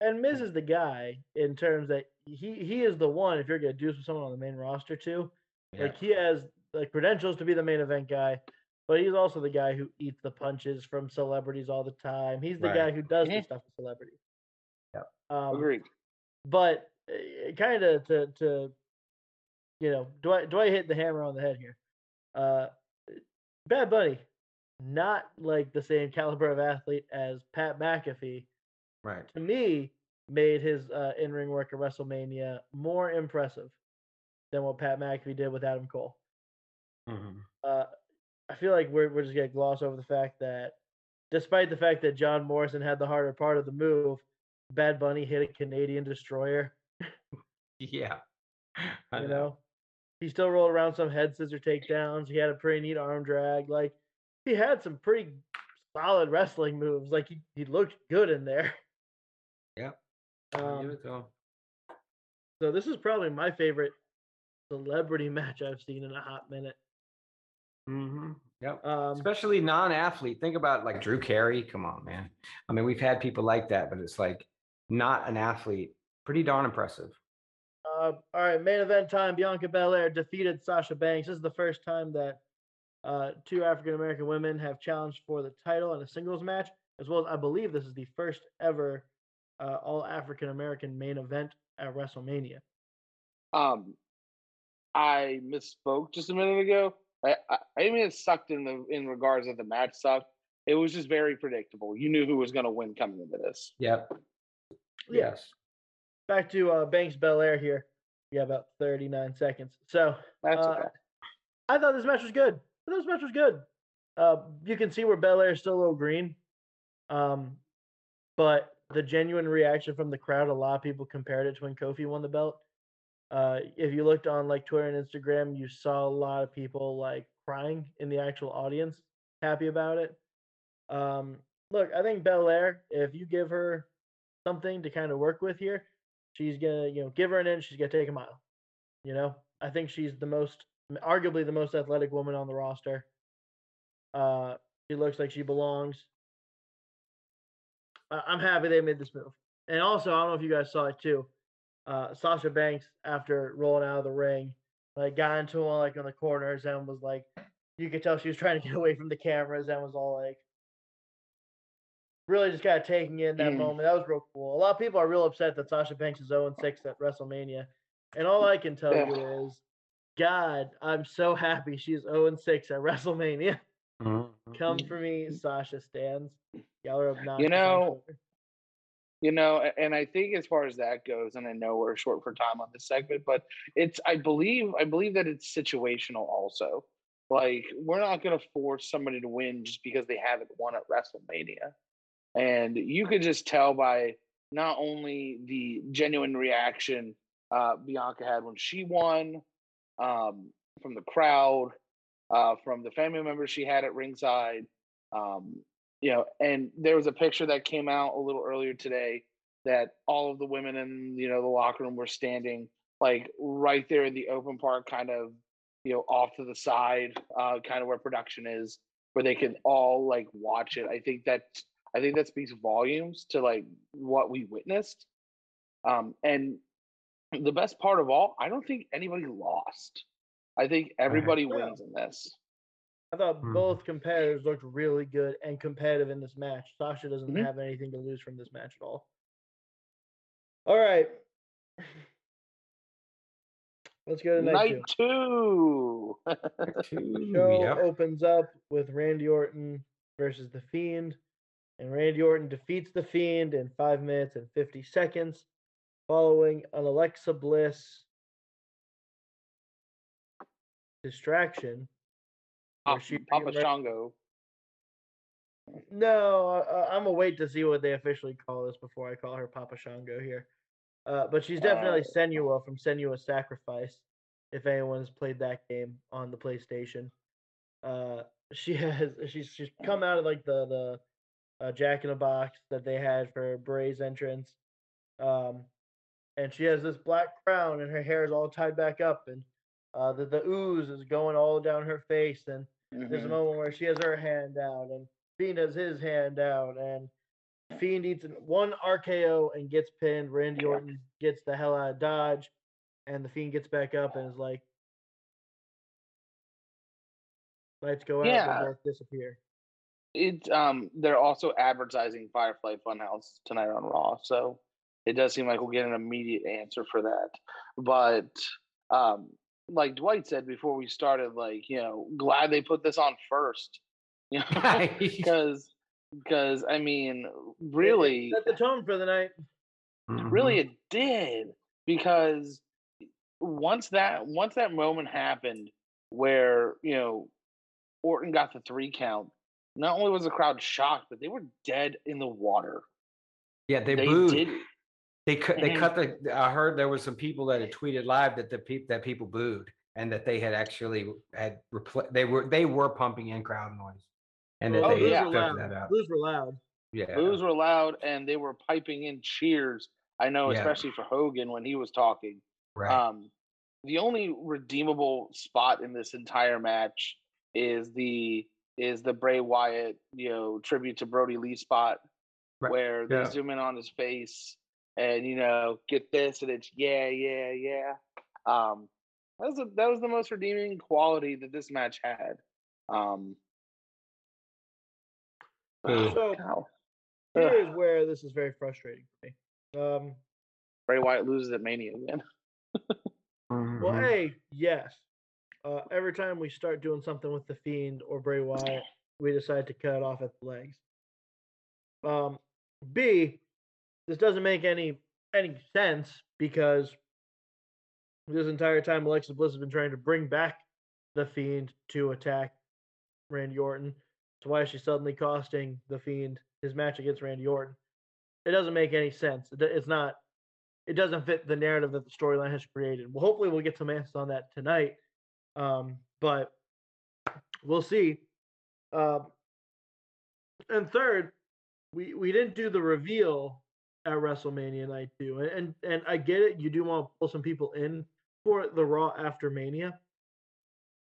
And Miz is the guy in terms that he he is the one if you're gonna do this with someone on the main roster too. Yeah. Like he has the credentials to be the main event guy, but he's also the guy who eats the punches from celebrities all the time. He's the guy who does the stuff with celebrities. Yeah, Um, Agreed. but kind of to to you know do I do I hit the hammer on the head here? Uh, Bad Bunny, not like the same caliber of athlete as Pat McAfee. right. To me, made his uh, in ring work at WrestleMania more impressive than what Pat McAfee did with Adam Cole. Mhm. Uh, I feel like we're we're just gonna gloss over the fact that, despite the fact that John Morrison had the harder part of the move, Bad Bunny hit a Canadian destroyer. Yeah. I you know he still rolled around some head scissor takedowns he had a pretty neat arm drag like he had some pretty solid wrestling moves like he, he looked good in there Yep. I'll give um, it to him. so this is probably my favorite celebrity match i've seen in a hot minute Mhm. Yep. um Especially non-athlete. Think about like Drew Carey. Come on, man. I mean, we've had people like that, but it's like not an athlete. Pretty darn impressive. Uh, all right main event time bianca belair defeated sasha banks this is the first time that uh, two african american women have challenged for the title in a singles match as well as i believe this is the first ever uh, all african american main event at wrestlemania Um, I misspoke just a minute ago. I, I, I mean it sucked in the in regards of the match sucked. It was just very predictable. You knew who was going to win coming into this. Yep. Yeah. Yes. back to uh, Banks Belair here. We got about 39 seconds. So That's Uh, okay. I thought this match was good. I thought this match was good. Uh, you can see where Belair is still a little green. Um, but the genuine reaction from the crowd, a lot of people compared it to when Kofi won the belt. Uh, if you looked on like Twitter and Instagram, you saw a lot of people like crying in the actual audience, happy about it. Um, look, I think Belair, if you give her something to kind of work with here, she's gonna, you know, give her an inch, she's gonna take a mile. You know, I think she's the most, arguably the most athletic woman on the roster. Uh, she looks like she belongs. I- I'm happy they made this move. And also, I don't know if you guys saw it too. Uh, Sasha Banks, after rolling out of the ring, like got into one like on the corners and was like, you could tell she was trying to get away from the cameras and was all like, really just kind of taking in that Mm. moment. That was real cool. A lot of people are real upset that Sasha Banks is 0 6 at WrestleMania. And all I can tell you is, God, I'm so happy she's 0 6 at WrestleMania. Mhm. Come for me, Sasha stands. Y'all are obnoxious. on know, You know, and I think as far as that goes, and I know we're short for time on this segment, but it's I believe I believe that it's situational also. Like we're not going to force somebody to win just because they haven't won at WrestleMania, and you could just tell by not only the genuine reaction uh, Bianca had when she won, um, from the crowd, uh, from the family members she had at ringside, um, you know, and there was a picture that came out a little earlier today that all of the women in you know the locker room were standing like right there in the open part, kind of you know off to the side, uh, kind of where production is, where they can all like watch it. I think that I think that speaks volumes to like what we witnessed. Um, and the best part of all, I don't think anybody lost. I think everybody Yeah. wins in this. I thought Mhm. both competitors looked really good and competitive in this match. Sasha doesn't Mhm. have anything to lose from this match at all. All right. Let's go to night, Night two. two. Two, Show yep. opens up with Randy Orton versus The Fiend. And Randy Orton defeats The Fiend in 5 minutes and 50 seconds, following an Alexa Bliss distraction. Papa, she Papa Shango. No, uh, I'm gonna wait to see what they officially call this before I call her Papa Shango here. Uh, but she's definitely Uh, Senua from Senua's Sacrifice. If anyone's played that game on the PlayStation, uh, she has she's she's come out of like the the uh, Jack in a Box that they had for Bray's entrance, um, and she has this black crown and her hair is all tied back up and uh, the the ooze is going all down her face and there's a Mhm. moment where she has her hand out and Fiend has his hand out and Fiend eats one RKO and gets pinned. Randy Orton gets the hell out of Dodge and the Fiend gets back up and is like, lights go out, Yeah. disappear. It's um they're also advertising Firefly Funhouse tonight on Raw, so it does seem like we'll get an immediate answer for that. But um like Dwight said before we started, like, you know, glad they put this on first. You know, because because I mean, It- it really set the tone for the night. really Mm-hmm. it did because once that once that moment happened where you know Orton got the three count, not only was the crowd shocked, but they were dead in the water. yeah, they, They booed. did They cut. They cut the. I heard there was some people that had tweeted live that the people that people booed and that they had actually had repl- They were they were pumping in crowd noise, and that Oh, they boos yeah. were loud. that out. Boos were loud. Yeah. boos were loud and they were piping in cheers. I know, Yeah. especially for Hogan when he was talking. Right. Um, the only redeemable spot in this entire match is the is the Bray Wyatt, you know, tribute to Brodie Lee spot Right, where they yeah. zoom in on his face and you know get this and it's yeah yeah yeah. Um, that was a, that was the most redeeming quality that this match had. Um, So cow. here's where this is very frustrating for me. Um, Bray Wyatt loses at Mania again. Well, hey, yes. Uh, every time we start doing something with the Fiend or Bray Wyatt, we decide to cut off at the legs. Um, B, this doesn't make any any sense because this entire time Alexa Bliss has been trying to bring back the Fiend to attack Randy Orton. So why is she suddenly costing the Fiend his match against Randy Orton? It doesn't make any sense. It's not it doesn't fit the narrative that the storyline has created. Well, hopefully we'll get some answers on that tonight. Um, but we'll see. Um, and third, we we didn't do the reveal at WrestleMania night two, and and, and I get it. You do want to pull some people in for the Raw after Mania,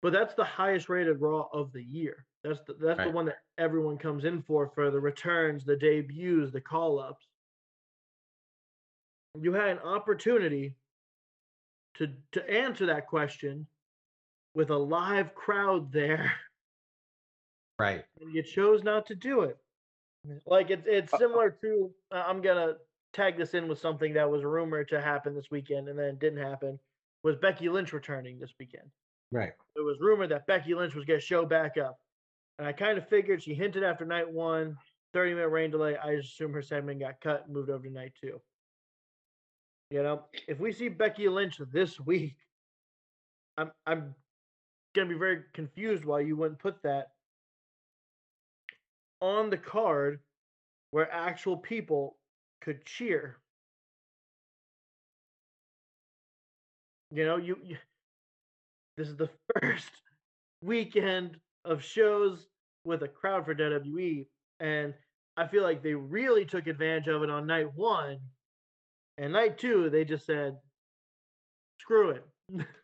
but that's the highest rated Raw of the year. That's the that's the one that everyone comes in for for the returns, the debuts, the call ups you had an opportunity to to answer that question with a live crowd there. Right. and you chose not to do it. Like it's it's similar to uh, i'm gonna tag this in with something that was rumored to happen this weekend and then it didn't happen was becky lynch returning this weekend. Right. it was rumored that becky lynch was gonna show back up. And i kind of figured she hinted after night one 30 minute rain delay i assume her segment got cut and moved over to night two. You know, if we see Becky Lynch this week, I'm I'm gonna be very confused why you wouldn't put that on the card where actual people could cheer. You know, you, you this is the first weekend of shows with a crowd for WWE, and I feel like they really took advantage of it on night one. And night two, they just said, "Screw it."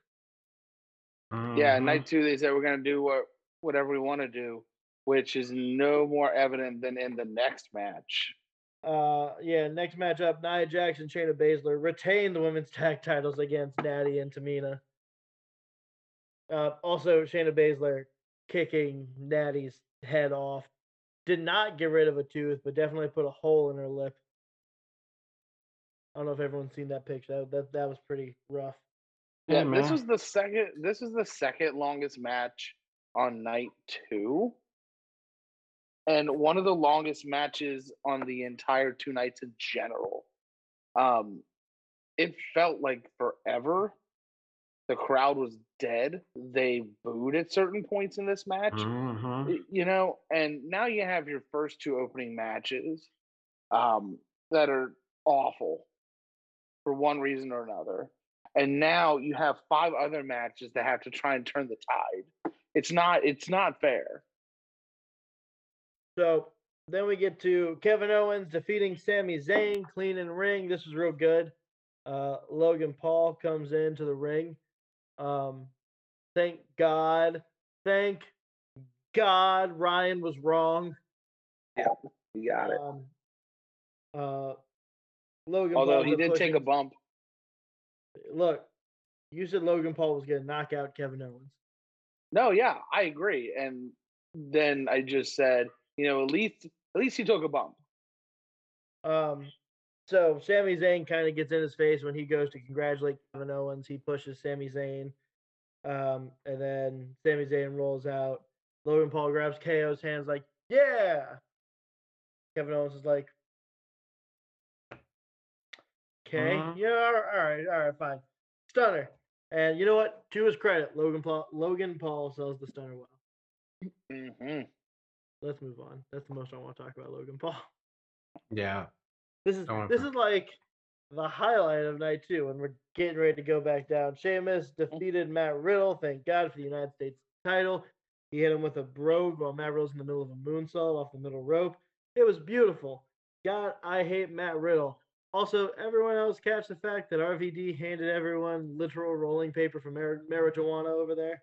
Yeah, Mhm. night two they said we're gonna do what whatever we want to do, which is no more evident than in the next match. Uh, yeah. Next matchup: Nia Jax and, Shayna Baszler retain the women's tag titles against Natty and Tamina. Uh, also, Shayna Baszler kicking Natty's head off. Did not get rid of a tooth, but definitely put a hole in her lip. I don't know if everyone's seen that picture. That that, that was pretty rough. Yeah, Yeah, this was the second. This is the second longest match on night two, and one of the longest matches on the entire two nights in general. Um, it felt like forever, the crowd was dead. They booed at certain points in this match. Mhm. You know, and now you have your first two opening matches um, that are awful for one reason or another. And now you have five other matches that have to try and turn the tide. It's not it's not fair. So then we get to Kevin Owens defeating Sami Zayn, clean in ring. This was real good. Uh, Logan Paul comes into the ring. Um, thank God, thank God, Ryan was wrong. Yeah, you got it. Um, uh, Logan. Although Paul's he did take a bump. Look, you said Logan Paul was going to knock out Kevin Owens. No, yeah, I agree. And then I just said, you know, at least at least he took a bump. Um, so Sami Zayn kind of gets in his face when he goes to congratulate Kevin Owens. He pushes Sami Zayn, um, and then Sami Zayn rolls out. Logan Paul grabs KO's hands, like, "Yeah." Kevin Owens is like, "Okay, Mhm. yeah, all right, all right, fine." Stunner, and you know what? To his credit, Logan Paul Logan Paul sells the stunner well. hmm Let's move on. That's the most I want to talk about Logan Paul. Yeah. This is this is like the highlight of night two when we're getting ready to go back down. Sheamus defeated Matt Riddle. Thank God for the United States title. He hit him with a brogue while Matt Riddle's in the middle of a moonsault off the middle rope. It was beautiful. God, I hate Matt Riddle. Also, everyone else catch the fact that RVD handed everyone literal rolling paper for mar- marijuana over there.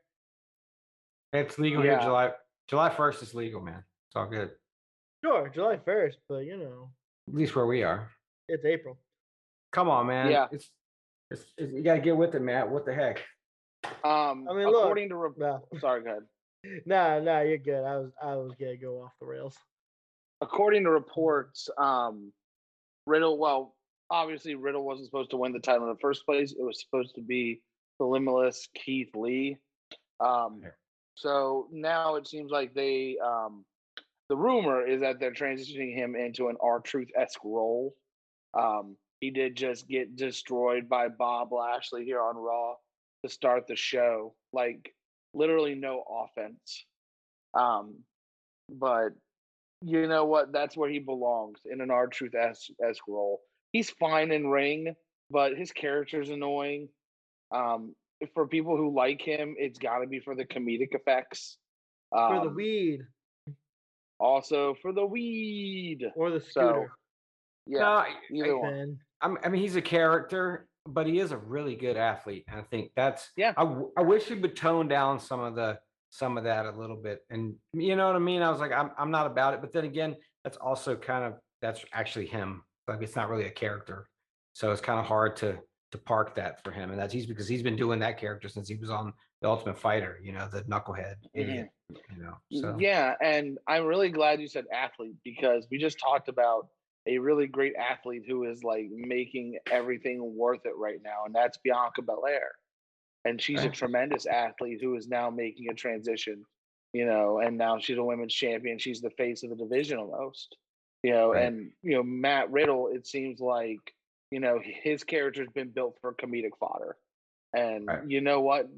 It's legal here July July 1st is legal, man. It's all good. Sure, July first, but you know At least where we are. it's April. Come on, man. Yeah. It's, it's, it's you gotta get with it, Matt. What the heck? Um, I mean, look, according to rep- No, sorry, go ahead. nah, nah, you're good. I was I was gonna go off the rails. according to reports, um, Riddle. Well, obviously Riddle wasn't supposed to win the title in the first place. It was supposed to be the limitless Keith Lee. Um, so now it seems like they. Um, the rumor is that they're transitioning him into an R Truth esque role. Um, he did just get destroyed by Bob Lashley here on Raw to start the show. Like literally no offense. Um, but you know what? That's where he belongs in an R Truth esque role. He's fine in ring, but his character's annoying. Um, for people who like him, it's got to be for the comedic effects. For the Um, weed Also for the weed. or the So, scooter. Yeah, No, either one. I'm, I mean, he's a character, but he is a really good athlete. And I think that's Yeah. I wish he would tone down some of the some of that a little bit. And you know what I mean? I was like, I'm I'm not about it. But then again, that's also kind of that's actually him. Like it's not really a character. So it's kind of hard to to park that for him. And that's he's because he's been doing that character since he was on the Ultimate Fighter, you know, the knucklehead idiot. Mm-hmm. You know. So Yeah, and I'm really glad you said athlete because we just talked about a really great athlete who is like making everything worth it right now, and that's Bianca Belair. And she's a tremendous athlete who is now making a transition, you know, and now she's a women's champion. She's the face of the division almost, you know, Right. and you know, Matt Riddle, it seems like, you know, his character's been built for comedic fodder. And Right. you know what?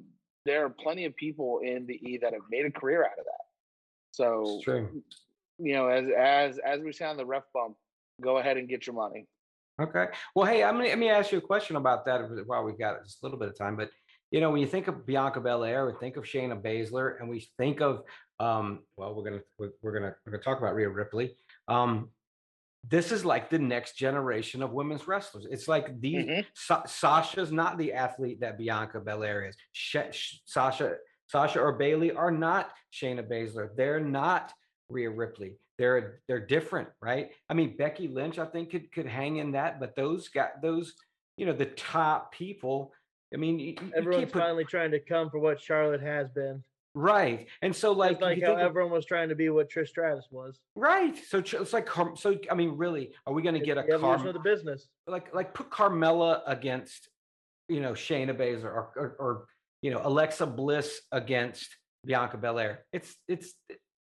There are plenty of people in the E that have made a career out of that. So you know, as as as we sound the ref bump, go ahead and get your money. Okay. Well, hey, I'm gonna, let me ask you a question about that while we've got just a little bit of time. But you know, when you think of Bianca Belair, we think of Shayna Baszler, and we think of um, well, we're gonna we're, we're gonna we're gonna talk about Rhea Ripley. Um, this is like the next generation of women's wrestlers. It's like these Mhm. Sa- Sasha's not the athlete that Bianca Belair is. Sh- Sh- Sasha Sasha or Bayley are not Shayna Baszler. They're not Rhea Ripley. They're they're different, right? I mean, Becky Lynch, I think could could hang in that, but those got those, you know, the top people. I mean, you, you- you Everyone's put finally trying to come for what Charlotte has been. Right, and so like, like how think everyone was trying to be what Trish Stratus was. right. So it's like so. I mean, really, are we going to get a Carm- of the business. like like put Carmella against you know Shayna Baszler or, or or you know Alexa Bliss against Bianca Belair. It's it's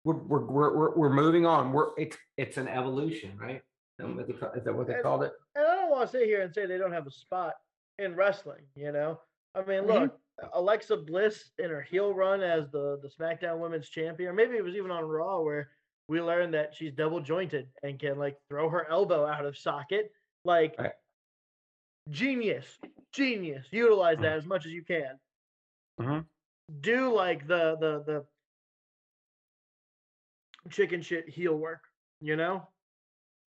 we're we're we're we're, we're moving on. We're it's it's an evolution, right? Is that what they ca- Is that what they And- called it? And I don't want to sit here and say they don't have a spot in wrestling, you know? I mean, Mhm. look, Alexa Bliss in her heel run as the the SmackDown Women's Champion, or maybe it was even on Raw where we learned that she's double jointed and can like throw her elbow out of socket. Like Right. genius, genius. Utilize that as much as you can. Mhm. Do like the the the chicken shit heel work. You know.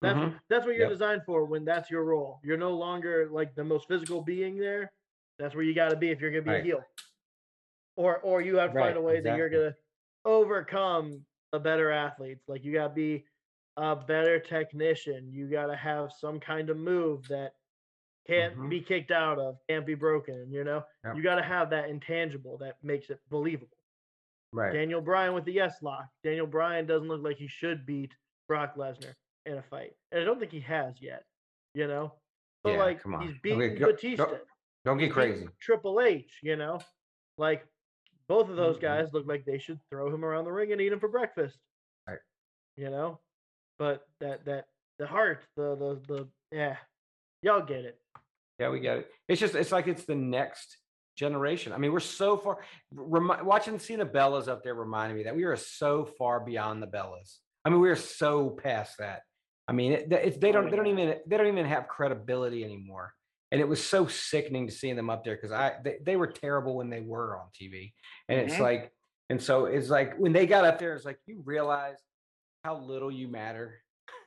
That's Mhm. that's what you're Yep. designed for when that's your role. You're no longer like the most physical being there. That's where you got to be if you're gonna be a heel. Or or you have to find Right, a way that you're gonna overcome the better athletes. Like you gotta be a better technician. You gotta have some kind of move that can't Mhm. be kicked out of, can't be broken. You know, Yep. you gotta have that intangible that makes it believable. Right. Daniel Bryan with the yes lock. Daniel Bryan doesn't look like he should beat Brock Lesnar in a fight, and I don't think he has yet. You know, but Yeah, like he's Okay, beaten go- go- Batista. Don't get crazy. Triple H. You know, like both of those Mhm. guys look like they should throw him around the ring and eat him for breakfast. Right. You know, but that that the heart, the the the yeah, y'all get it. Yeah, we get it. It's just it's like it's the next generation. I mean, we're so far. Remi- watching seeing the Bellas up there reminded me that we are so far beyond the Bellas. I mean, we are so past that. I mean, it, it's they Oh, don't they don't even they don't even have credibility anymore. And it was so sickening to seeing them up there because I they, they were terrible when they were on TV. And it's Mhm. like and so it's like when they got up there, it's like you realize how little you matter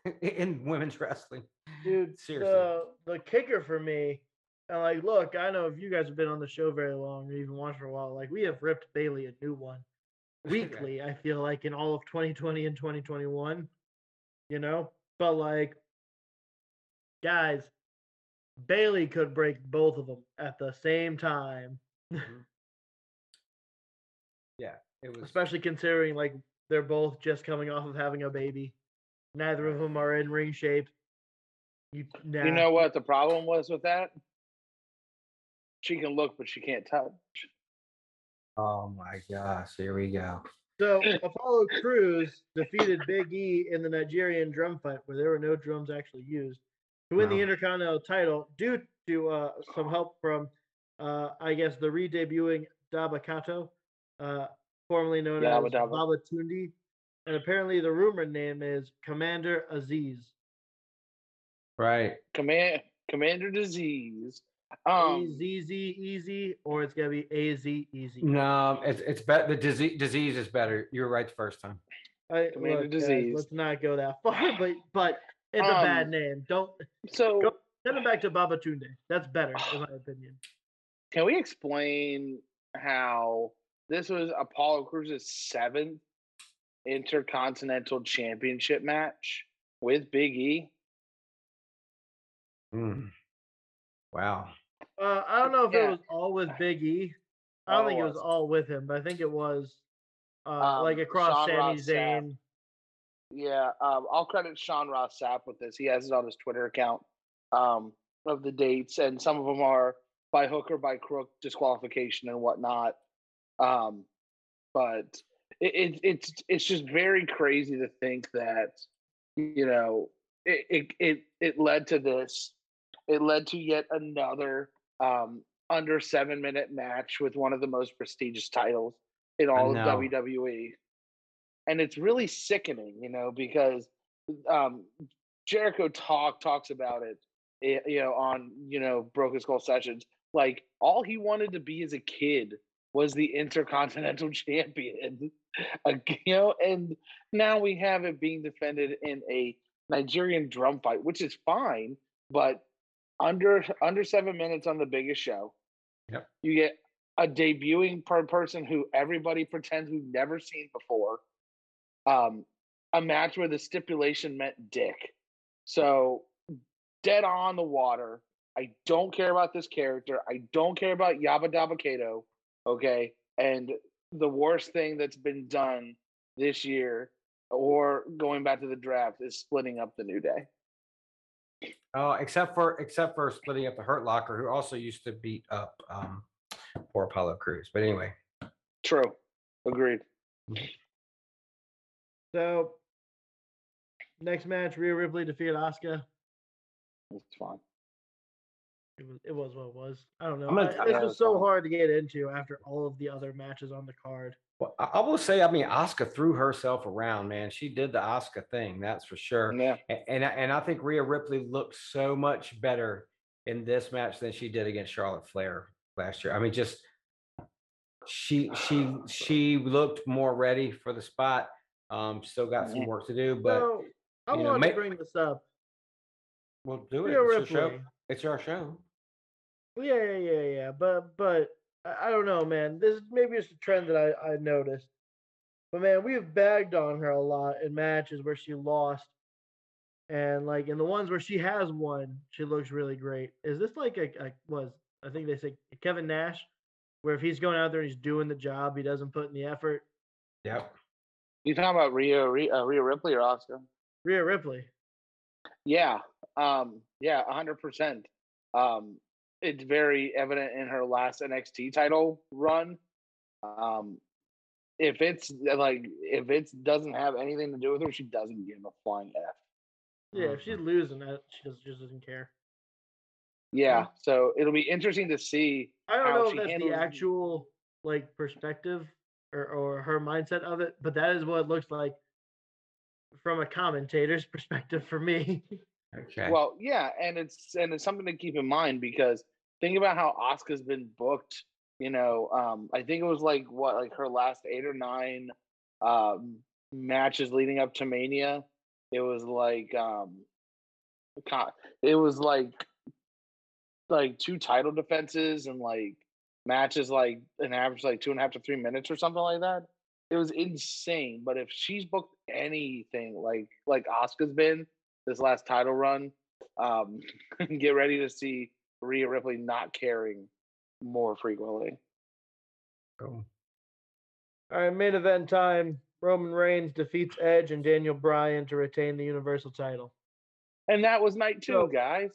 in women's wrestling. dude. Seriously. the the kicker for me, and like, look, I know if you guys have been on the show very long or even watched for a while, like we have ripped Bayley a new one weekly. I feel like in all of 2020 and 2021, you know. But like, guys, Bayley could break both of them at the same time, mm-hmm. Yeah. It was especially considering like they're both just coming off of having a baby. Neither of them are in ring shape. You, nah. You know what the problem was with that? She can look, but she can't touch. Oh my gosh, here we go. So Apollo Crews defeated Big E in the Nigerian drum fight, where there were no drums actually used, to win the Wow. Intercontinental title due to uh, some help from, uh, I guess, the re-debuting Dabba-Kato, uh, formerly known Yabba as Dabba. Baba Tundi, and apparently the rumored name is Commander Azeez. Right. Command Commander Disease. Um, easy, easy, or it's gonna be Az easy. No, it's it's better. The disease disease is better. You're right the first time. I, Commander look, guys, Disease. let's not go that far, but but it's a bad Um, name. Don't so Go- Send him back to Babatunde. That's better, in my opinion. can we explain how this was Apollo Crews's seventh intercontinental championship match with Big E? Mm. Wow. Uh, I don't know if it was all with Big E. I don't Oh, think it was was. all with him, but I think it was uh, like Um, across Sean Sami Ross Sapp. Zayn. Yeah, um, I'll credit Sean Ross Sapp with this. He has it on his Twitter account um, of the dates, and some of them are by hook or by crook disqualification and whatnot. Um, but it, it, it's it's just very crazy to think that you know it, it it it led to this. It led to yet another um, under seven minute match with one of the most prestigious titles in all of. WWE and it's really sickening, you know, because um, Jericho talk talks about it, eh, you know, on you know Broken Skull sessions. Like all he wanted to be as a kid was the Intercontinental Champion, you know, and now we have it being defended in a Nigerian drum fight, which is fine, but under under seven minutes on the biggest show. Yep. You get a debuting per person who everybody pretends we've never seen before um, a match where the stipulation meant dick. So dead on the water. I don't care about this character. I don't care about Yabba Dabba Kato. Okay. And the worst thing that's been done this year or going back to the draft is splitting up the new day. Oh, except for except for splitting up the Hurt Locker, who also used to beat up um poor Apollo Crews. But anyway, True. Agreed. So next match, Rhea Ripley defeated Asuka. It's fine. it was it was what it was. I don't know. I'm gonna- I- Yeah, this was it's so fine. hard to get into after all of the other matches on the card. Well, I, I will say, I mean, Asuka threw herself around, man. She did the Asuka thing, that's for sure. Yeah. A- And, I- and I think Rhea Ripley looked so much better in this match than she did against Charlotte Flair last year. I mean, just she she she looked more ready for the spot. Um, still got some work to do, but so I you know, wanted make- to bring this up. we'll do it. It's your show. It's our show. Yeah, yeah, yeah, yeah. But but I don't know, man. This maybe it's a trend that I, I noticed. But man, we've bagged on her a lot in matches where she lost. And like in the ones where she has won, she looks really great. Is this like a, a was I think they say Kevin Nash, where if he's going out there and he's doing the job, he doesn't put in the effort. Yep. You talking about Rhea, Rhea, uh, Rhea Ripley or Asuka? Rhea Ripley. Yeah, um, yeah, hundred percent. Um, it's very evident in her last NXT title run. Um, if it's uh, like if it doesn't have anything to do with her, she doesn't give a flying f. Yeah, if she's losing that, she just, just doesn't care. Yeah, so it'll be interesting to see. I don't how know if that's the actual like perspective or, or her mindset of it, but that is what it looks like from a commentator's perspective for me. Okay. Well, yeah, and it's and it's something to keep in mind because think about how Asuka's been booked. You know, um, I think it was like what, like her last eight or nine um, matches leading up to Mania. It was like, um, it was like, like two title defenses and like matches like an average like two and a half to three minutes or something like that. It was insane. But if she's booked anything like like Asuka's been this last title run, um, get ready to see Rhea Ripley not caring more frequently. Cool. All right, main event time. Roman Reigns defeats Edge and Daniel Bryan to retain the Universal title. And that was night two, So- guys.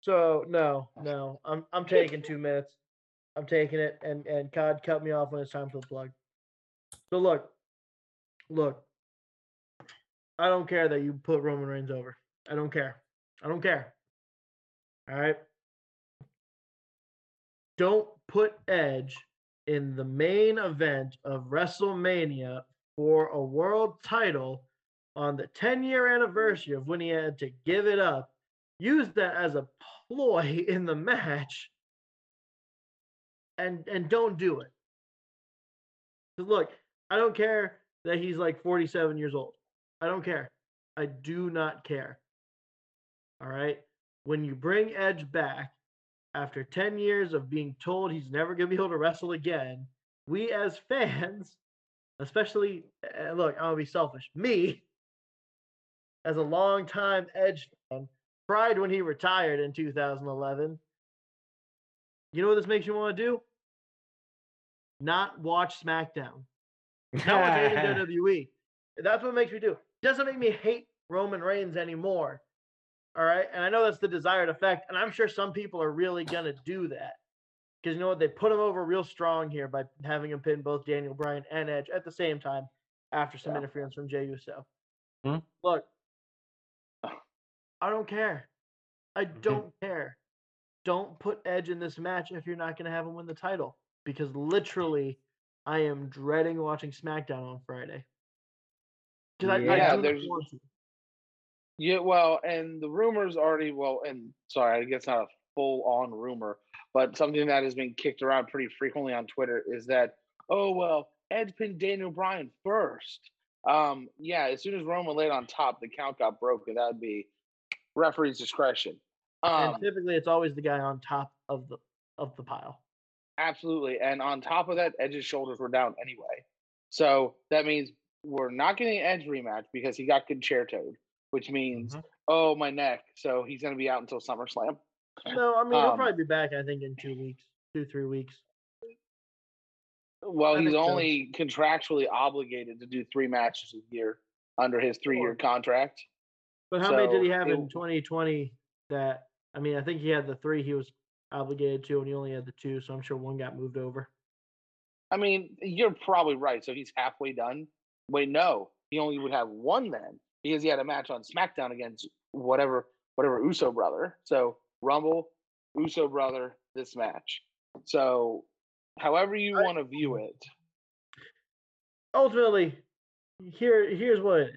So no, no, I'm I'm taking two minutes. I'm taking it, and and Cod cut me off when it's time for the plug. So look, look. I don't care that you put Roman Reigns over. I don't care. I don't care. All right. Don't put Edge in the main event of WrestleMania for a world title on the 10 year anniversary of when he had to give it up use that as a ploy in the match and and don't do it. Look i don't care that he's like 47 years old. I don't care. I do not care. All right when you bring edge back after 10 years of being told he's never going to be able to wrestle again we as fans especially uh, look i'm going to be selfish. Me as a long time edge fan cried when he retired in 2011. You know what this makes you want to do? Not watch SmackDown. Not watch WWE. That's what makes me do. It doesn't make me hate Roman Reigns anymore. All right. And I know that's the desired effect. And I'm sure some people are really going to do that. Because you know what? They put him over real strong here by having him pin both Daniel Bryan and Edge at the same time after some Yeah. interference from Jey Uso. Hmm. Look, I don't care. I don't care. Don't put Edge in this match if you're not going to have him win the title. Because literally, I am dreading watching SmackDown on Friday. Because Yeah, I there's-. Yeah, well, and the rumors already, well, and sorry, I guess not a full on rumor, but something that has been kicked around pretty frequently on Twitter is that, oh, well, Edge pinned Daniel Bryan first. Um, yeah, as soon as Roman laid on top, the count got broken. That would be referee's discretion. Um, and typically, it's always the guy on top of the of the pile. Absolutely. And on top of that, Edge's shoulders were down anyway. So that means we're not getting Edge rematch because he got chair concertoed, which means, Mhm. oh, my neck. So he's going to be out until SummerSlam. No, I mean he'll Um, probably be back. I think in two weeks, two three weeks. Well, That he's makes sense. only contractually obligated to do three matches a year under his three year contract. But how many did he have it- in 2020? That I mean, I think he had the three he was obligated to, and he only had the two. So I'm sure one got moved over. I mean, you're probably right. So he's halfway done. Wait, no, he only would have one then because he had a match on SmackDown against whatever, whatever Uso brother. So Rumble, Uso brother this match. So, however you I- want to view mm. it, ultimately, here here's what it is.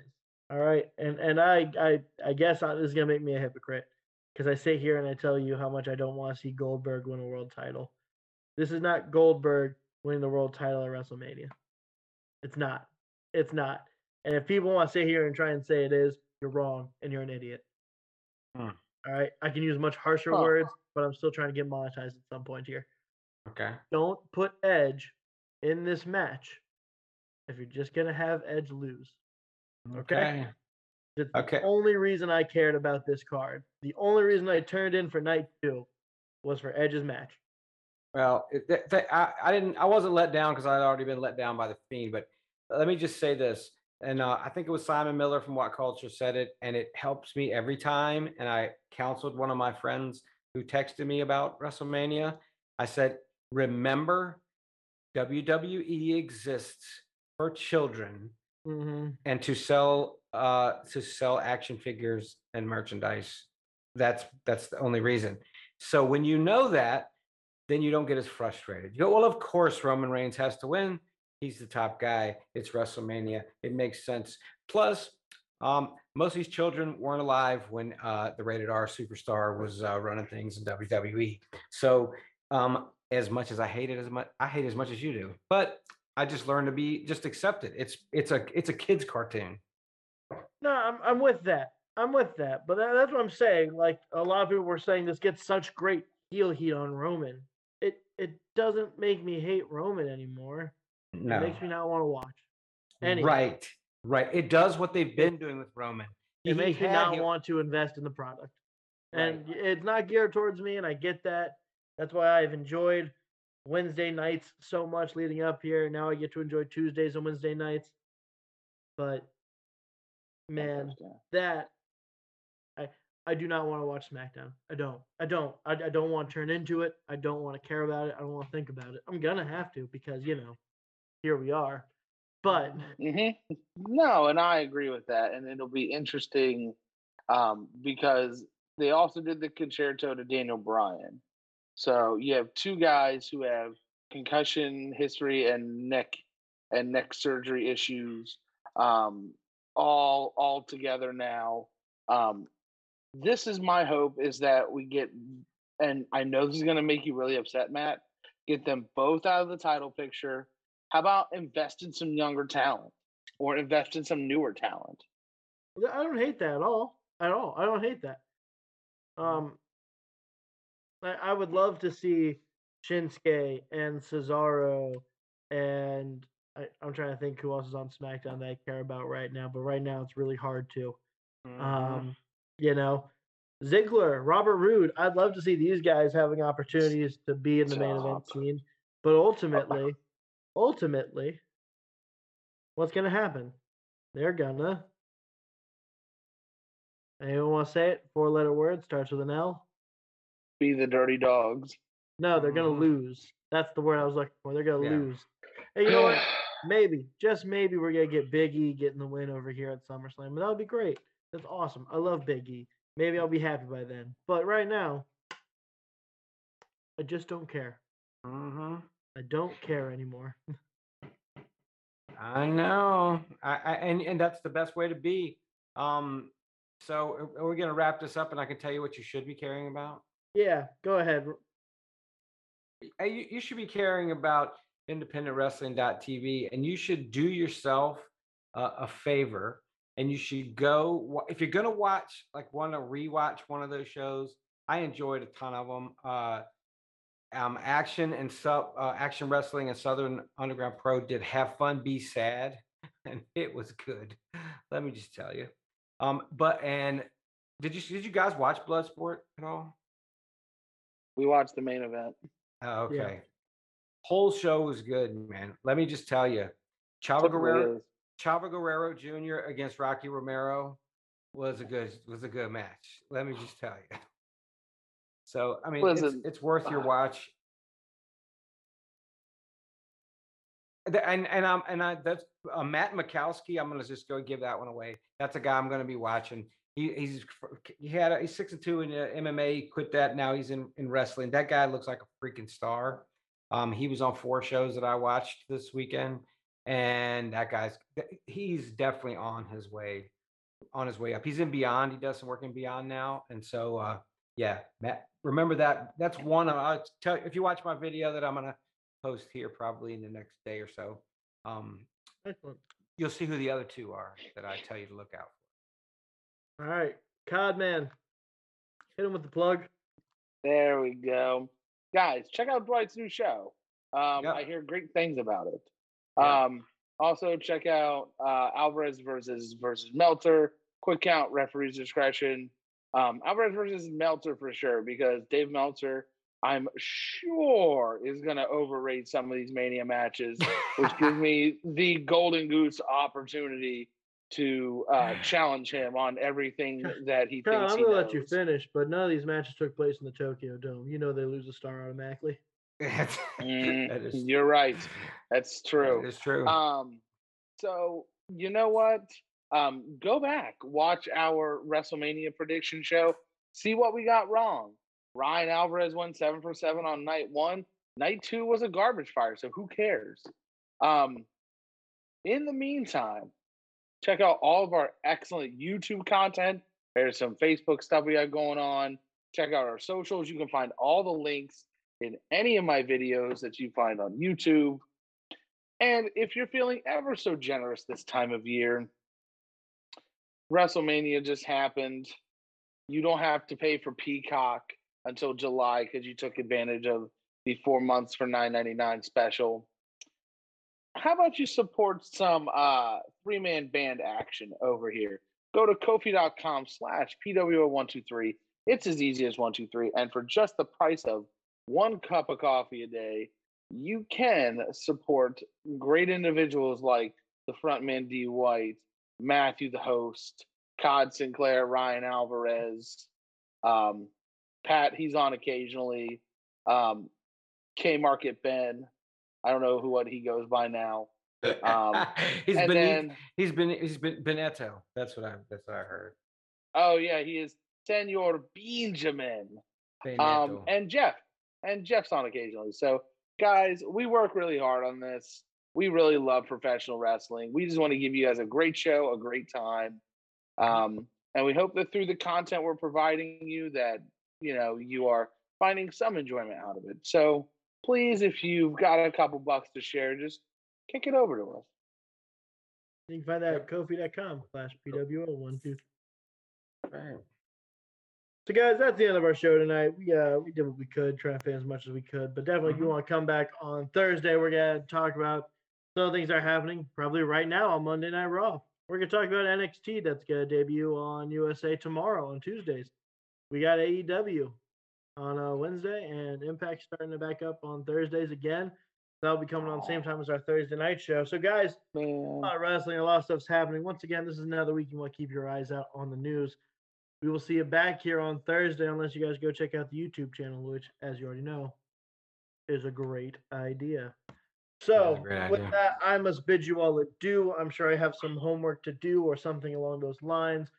All right, and and I I I guess I, this is gonna make me a hypocrite because I sit here and I tell you how much I don't want to see Goldberg win a world title. This is not Goldberg winning the world title at WrestleMania. It's not. It's not. And if people want to sit here and try and say it is, you're wrong and you're an idiot. Hmm. All right, I can use much harsher Huh. words, but I'm still trying to get monetized at some point here Okay. don't put Edge in this match if you're just gonna have Edge lose. Okay. Okay. the only reason I cared about this card. The only reason I turned in for night two was for Edge's match. Well, th- th- I, I didn't. I wasn't let down because I'd already been let down by the fiend. But let me just say this, and uh, I think it was Simon Miller from What Culture said it, and it helps me every time. And I counseled one of my friends who texted me about WrestleMania. I said, "Remember, WWE exists for children Mm-hmm. and to sell uh to sell action figures and merchandise. That's that's the only reason. So when you know that then you don't get as frustrated. You go well of course roman reigns has to win. He's the top guy. It's wrestlemania. It makes sense. Plus um most of these children weren't alive when uh the rated r superstar was uh, running things in wwe so um as much as i hate it as much i hate as much as you do but I just learned to be just accept it. It's it's a it's a kids cartoon. No, I'm I'm with that. I'm with that. But that, that's what I'm saying. Like a lot of people were saying, this gets such great heel heat on Roman. It it doesn't make me hate Roman anymore. No. It makes me not want to watch. Anything. right, right. It does what they've been doing with Roman. It He makes me not want to invest in the product. And y- it's not geared towards me, and I get that. That's why I've enjoyed Wednesday nights so much leading up here. Now I get to enjoy Tuesdays and Wednesday nights. But man, that I I do not want to watch SmackDown. I don't. I don't. I, I don't want to turn into it. I don't want to care about it. I don't want to think about it. I'm gonna have to because you know, here we are. But hmm No, and I agree with that, and it'll be interesting um, because they also did the Con-Chair-To to Daniel Bryan. So you have two guys who have concussion history and neck and neck surgery issues, um, all all together now. Um, this is my hope is that we get, and I know this is going to make you really upset, Matt. Get them both out of the title picture. How about invest in some younger talent or invest in some newer talent? I don't hate that at all. At all. I don't hate that. Um, I, I would love to see Shinsuke and Cesaro and I, I'm trying to think who else is on SmackDown that I care about right now, but right now it's really hard to. Mhm. Um, you know, Ziggler, Robert Roode. I'd love to see these guys having opportunities to be in the main event Stop. scene, but ultimately, ultimately, what's gonna happen? They're gonna. Anyone want to say it? Four letter word starts with an L. Be the dirty dogs. No, they're gonna Mhm. lose. That's the word I was looking for. They're gonna Yeah. lose. And you know what? Maybe, just maybe, we're gonna get Big E getting the win over here at SummerSlam, but that would be great. That's awesome. I love Big E. Maybe I'll be happy by then. But right now, I just don't care. Mhm. I don't care anymore. I know. I, I and and that's the best way to be. Um. So are- are we gonna wrap this up, and I can tell you what you should be caring about? yeah, go ahead. Uh, You, you should be caring about independentwrestling.tv and you should do yourself uh, a favor and you should go if you're going to watch like want to rewatch one of those shows i enjoyed a ton of them uh, um, action and sub uh, action wrestling and southern underground pro did have fun be sad and it was good let me just tell you um but and did you did you guys watch bloodsport at all We watched the main event. Oh, Yeah. Whole show was good, man. Let me just tell you, Typically Guerrero, is. Chavo Guerrero Jr. against Rocky Romero was a good was a good match. Let me just tell you. So I mean, it's, it's worth your uh, watch. And and I'm and I that's uh, Matt Makowski. I'm gonna just go give that one away. That's a guy I'm gonna be watching. He, he's he had a, he's six and two in MMA. Quit that. Now he's in in wrestling. That guy looks like a freaking star. Um, he was on four shows that I watched this weekend, and that guy's he's definitely on his way on his way up. He's in Beyond. He does some work in Beyond now, and so uh, yeah, Matt. Remember that. That's one. I'll tell if you watch my video that I'm gonna post here probably in the next day or so. Um, Excellent. you'll see who the other two are that I tell you to look out for. All right, Cod man, hit him with the plug. There we go. Guys, check out Dwight's new show. Um, Yep. I hear great things about it. Yeah. Um, also check out uh, Alvarez versus versus Meltzer. Quick count, referee's discretion. Um, Alvarez versus Meltzer for sure because Dave Meltzer, I'm sure, is going to overrate some of these Mania matches, which gives me the golden goose opportunity to uh, challenge him on everything that he Cod, thinks I'm gonna let you finish, but none of these matches took place in the Tokyo Dome. You know they lose a star automatically. Mm, That is- you're right. That's true. It's true. Um, so you know what? Um, go back, watch our WrestleMania prediction show, see what we got wrong. Ryan Alvarez won seven for seven on night one. Night two was a garbage fire, so who cares? Um, in the meantime, check out all of our excellent YouTube content. There's some Facebook stuff we got going on. Check out our socials. You can find all the links in any of my videos that you find on YouTube. And if you're feeling ever so generous this time of year, WrestleMania just happened. You don't have to pay for Peacock until July because you took advantage of the four months for nine ninety nine special. How about you support some uh, three man band action over here? Go to kofi.com slash PWO123. It's as easy as 123. And for just the price of one cup of coffee a day, you can support great individuals like the frontman D White, Matthew the host, Cod Sinclair, Ryan Alvarez, um, Pat, he's on occasionally, um, K Market Ben. I don't know who what he goes by now. um, he's been then he's been he's been Beneto. That's what I that's what I heard. oh yeah, he is Senor Benjamin. Um, and Jeff, and Jeff's on occasionally. So, guys, we work really hard on this. We really love professional wrestling. We just want to give you guys a great show, a great time, um, and we hope that through the content we're providing you, that you know you are finding some enjoyment out of it. So, please, if you've got a couple bucks to share, just kick it over to us. You can find that at kofi.com slash PWO123. Right. So guys, that's the end of our show tonight. We uh we did what we could, try to fit as much as we could. But definitely if you Mhm. want to come back on Thursday, we're gonna talk about some of the things that are happening probably right now on Monday Night Raw. We're gonna talk about NXT that's gonna debut on USA tomorrow on Tuesdays. We got AEW on uh, Wednesday and Impact starting to back up on Thursdays again. That'll be coming on the same time as our Thursday night show. So guys, a lot of wrestling, a lot of stuff's happening. Once again, this is another week you want to keep your eyes out on the news. We will see you back here on Thursday, unless you guys go check out the YouTube channel, which, as you already know, is a great idea. So, great with idea. that, I must bid you all adieu. I'm sure I have some homework to do or something along those lines.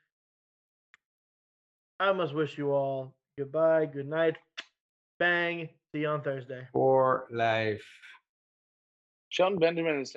I must wish you all goodbye, good night, bang. See you on Thursday. For life. Sean Benjamin is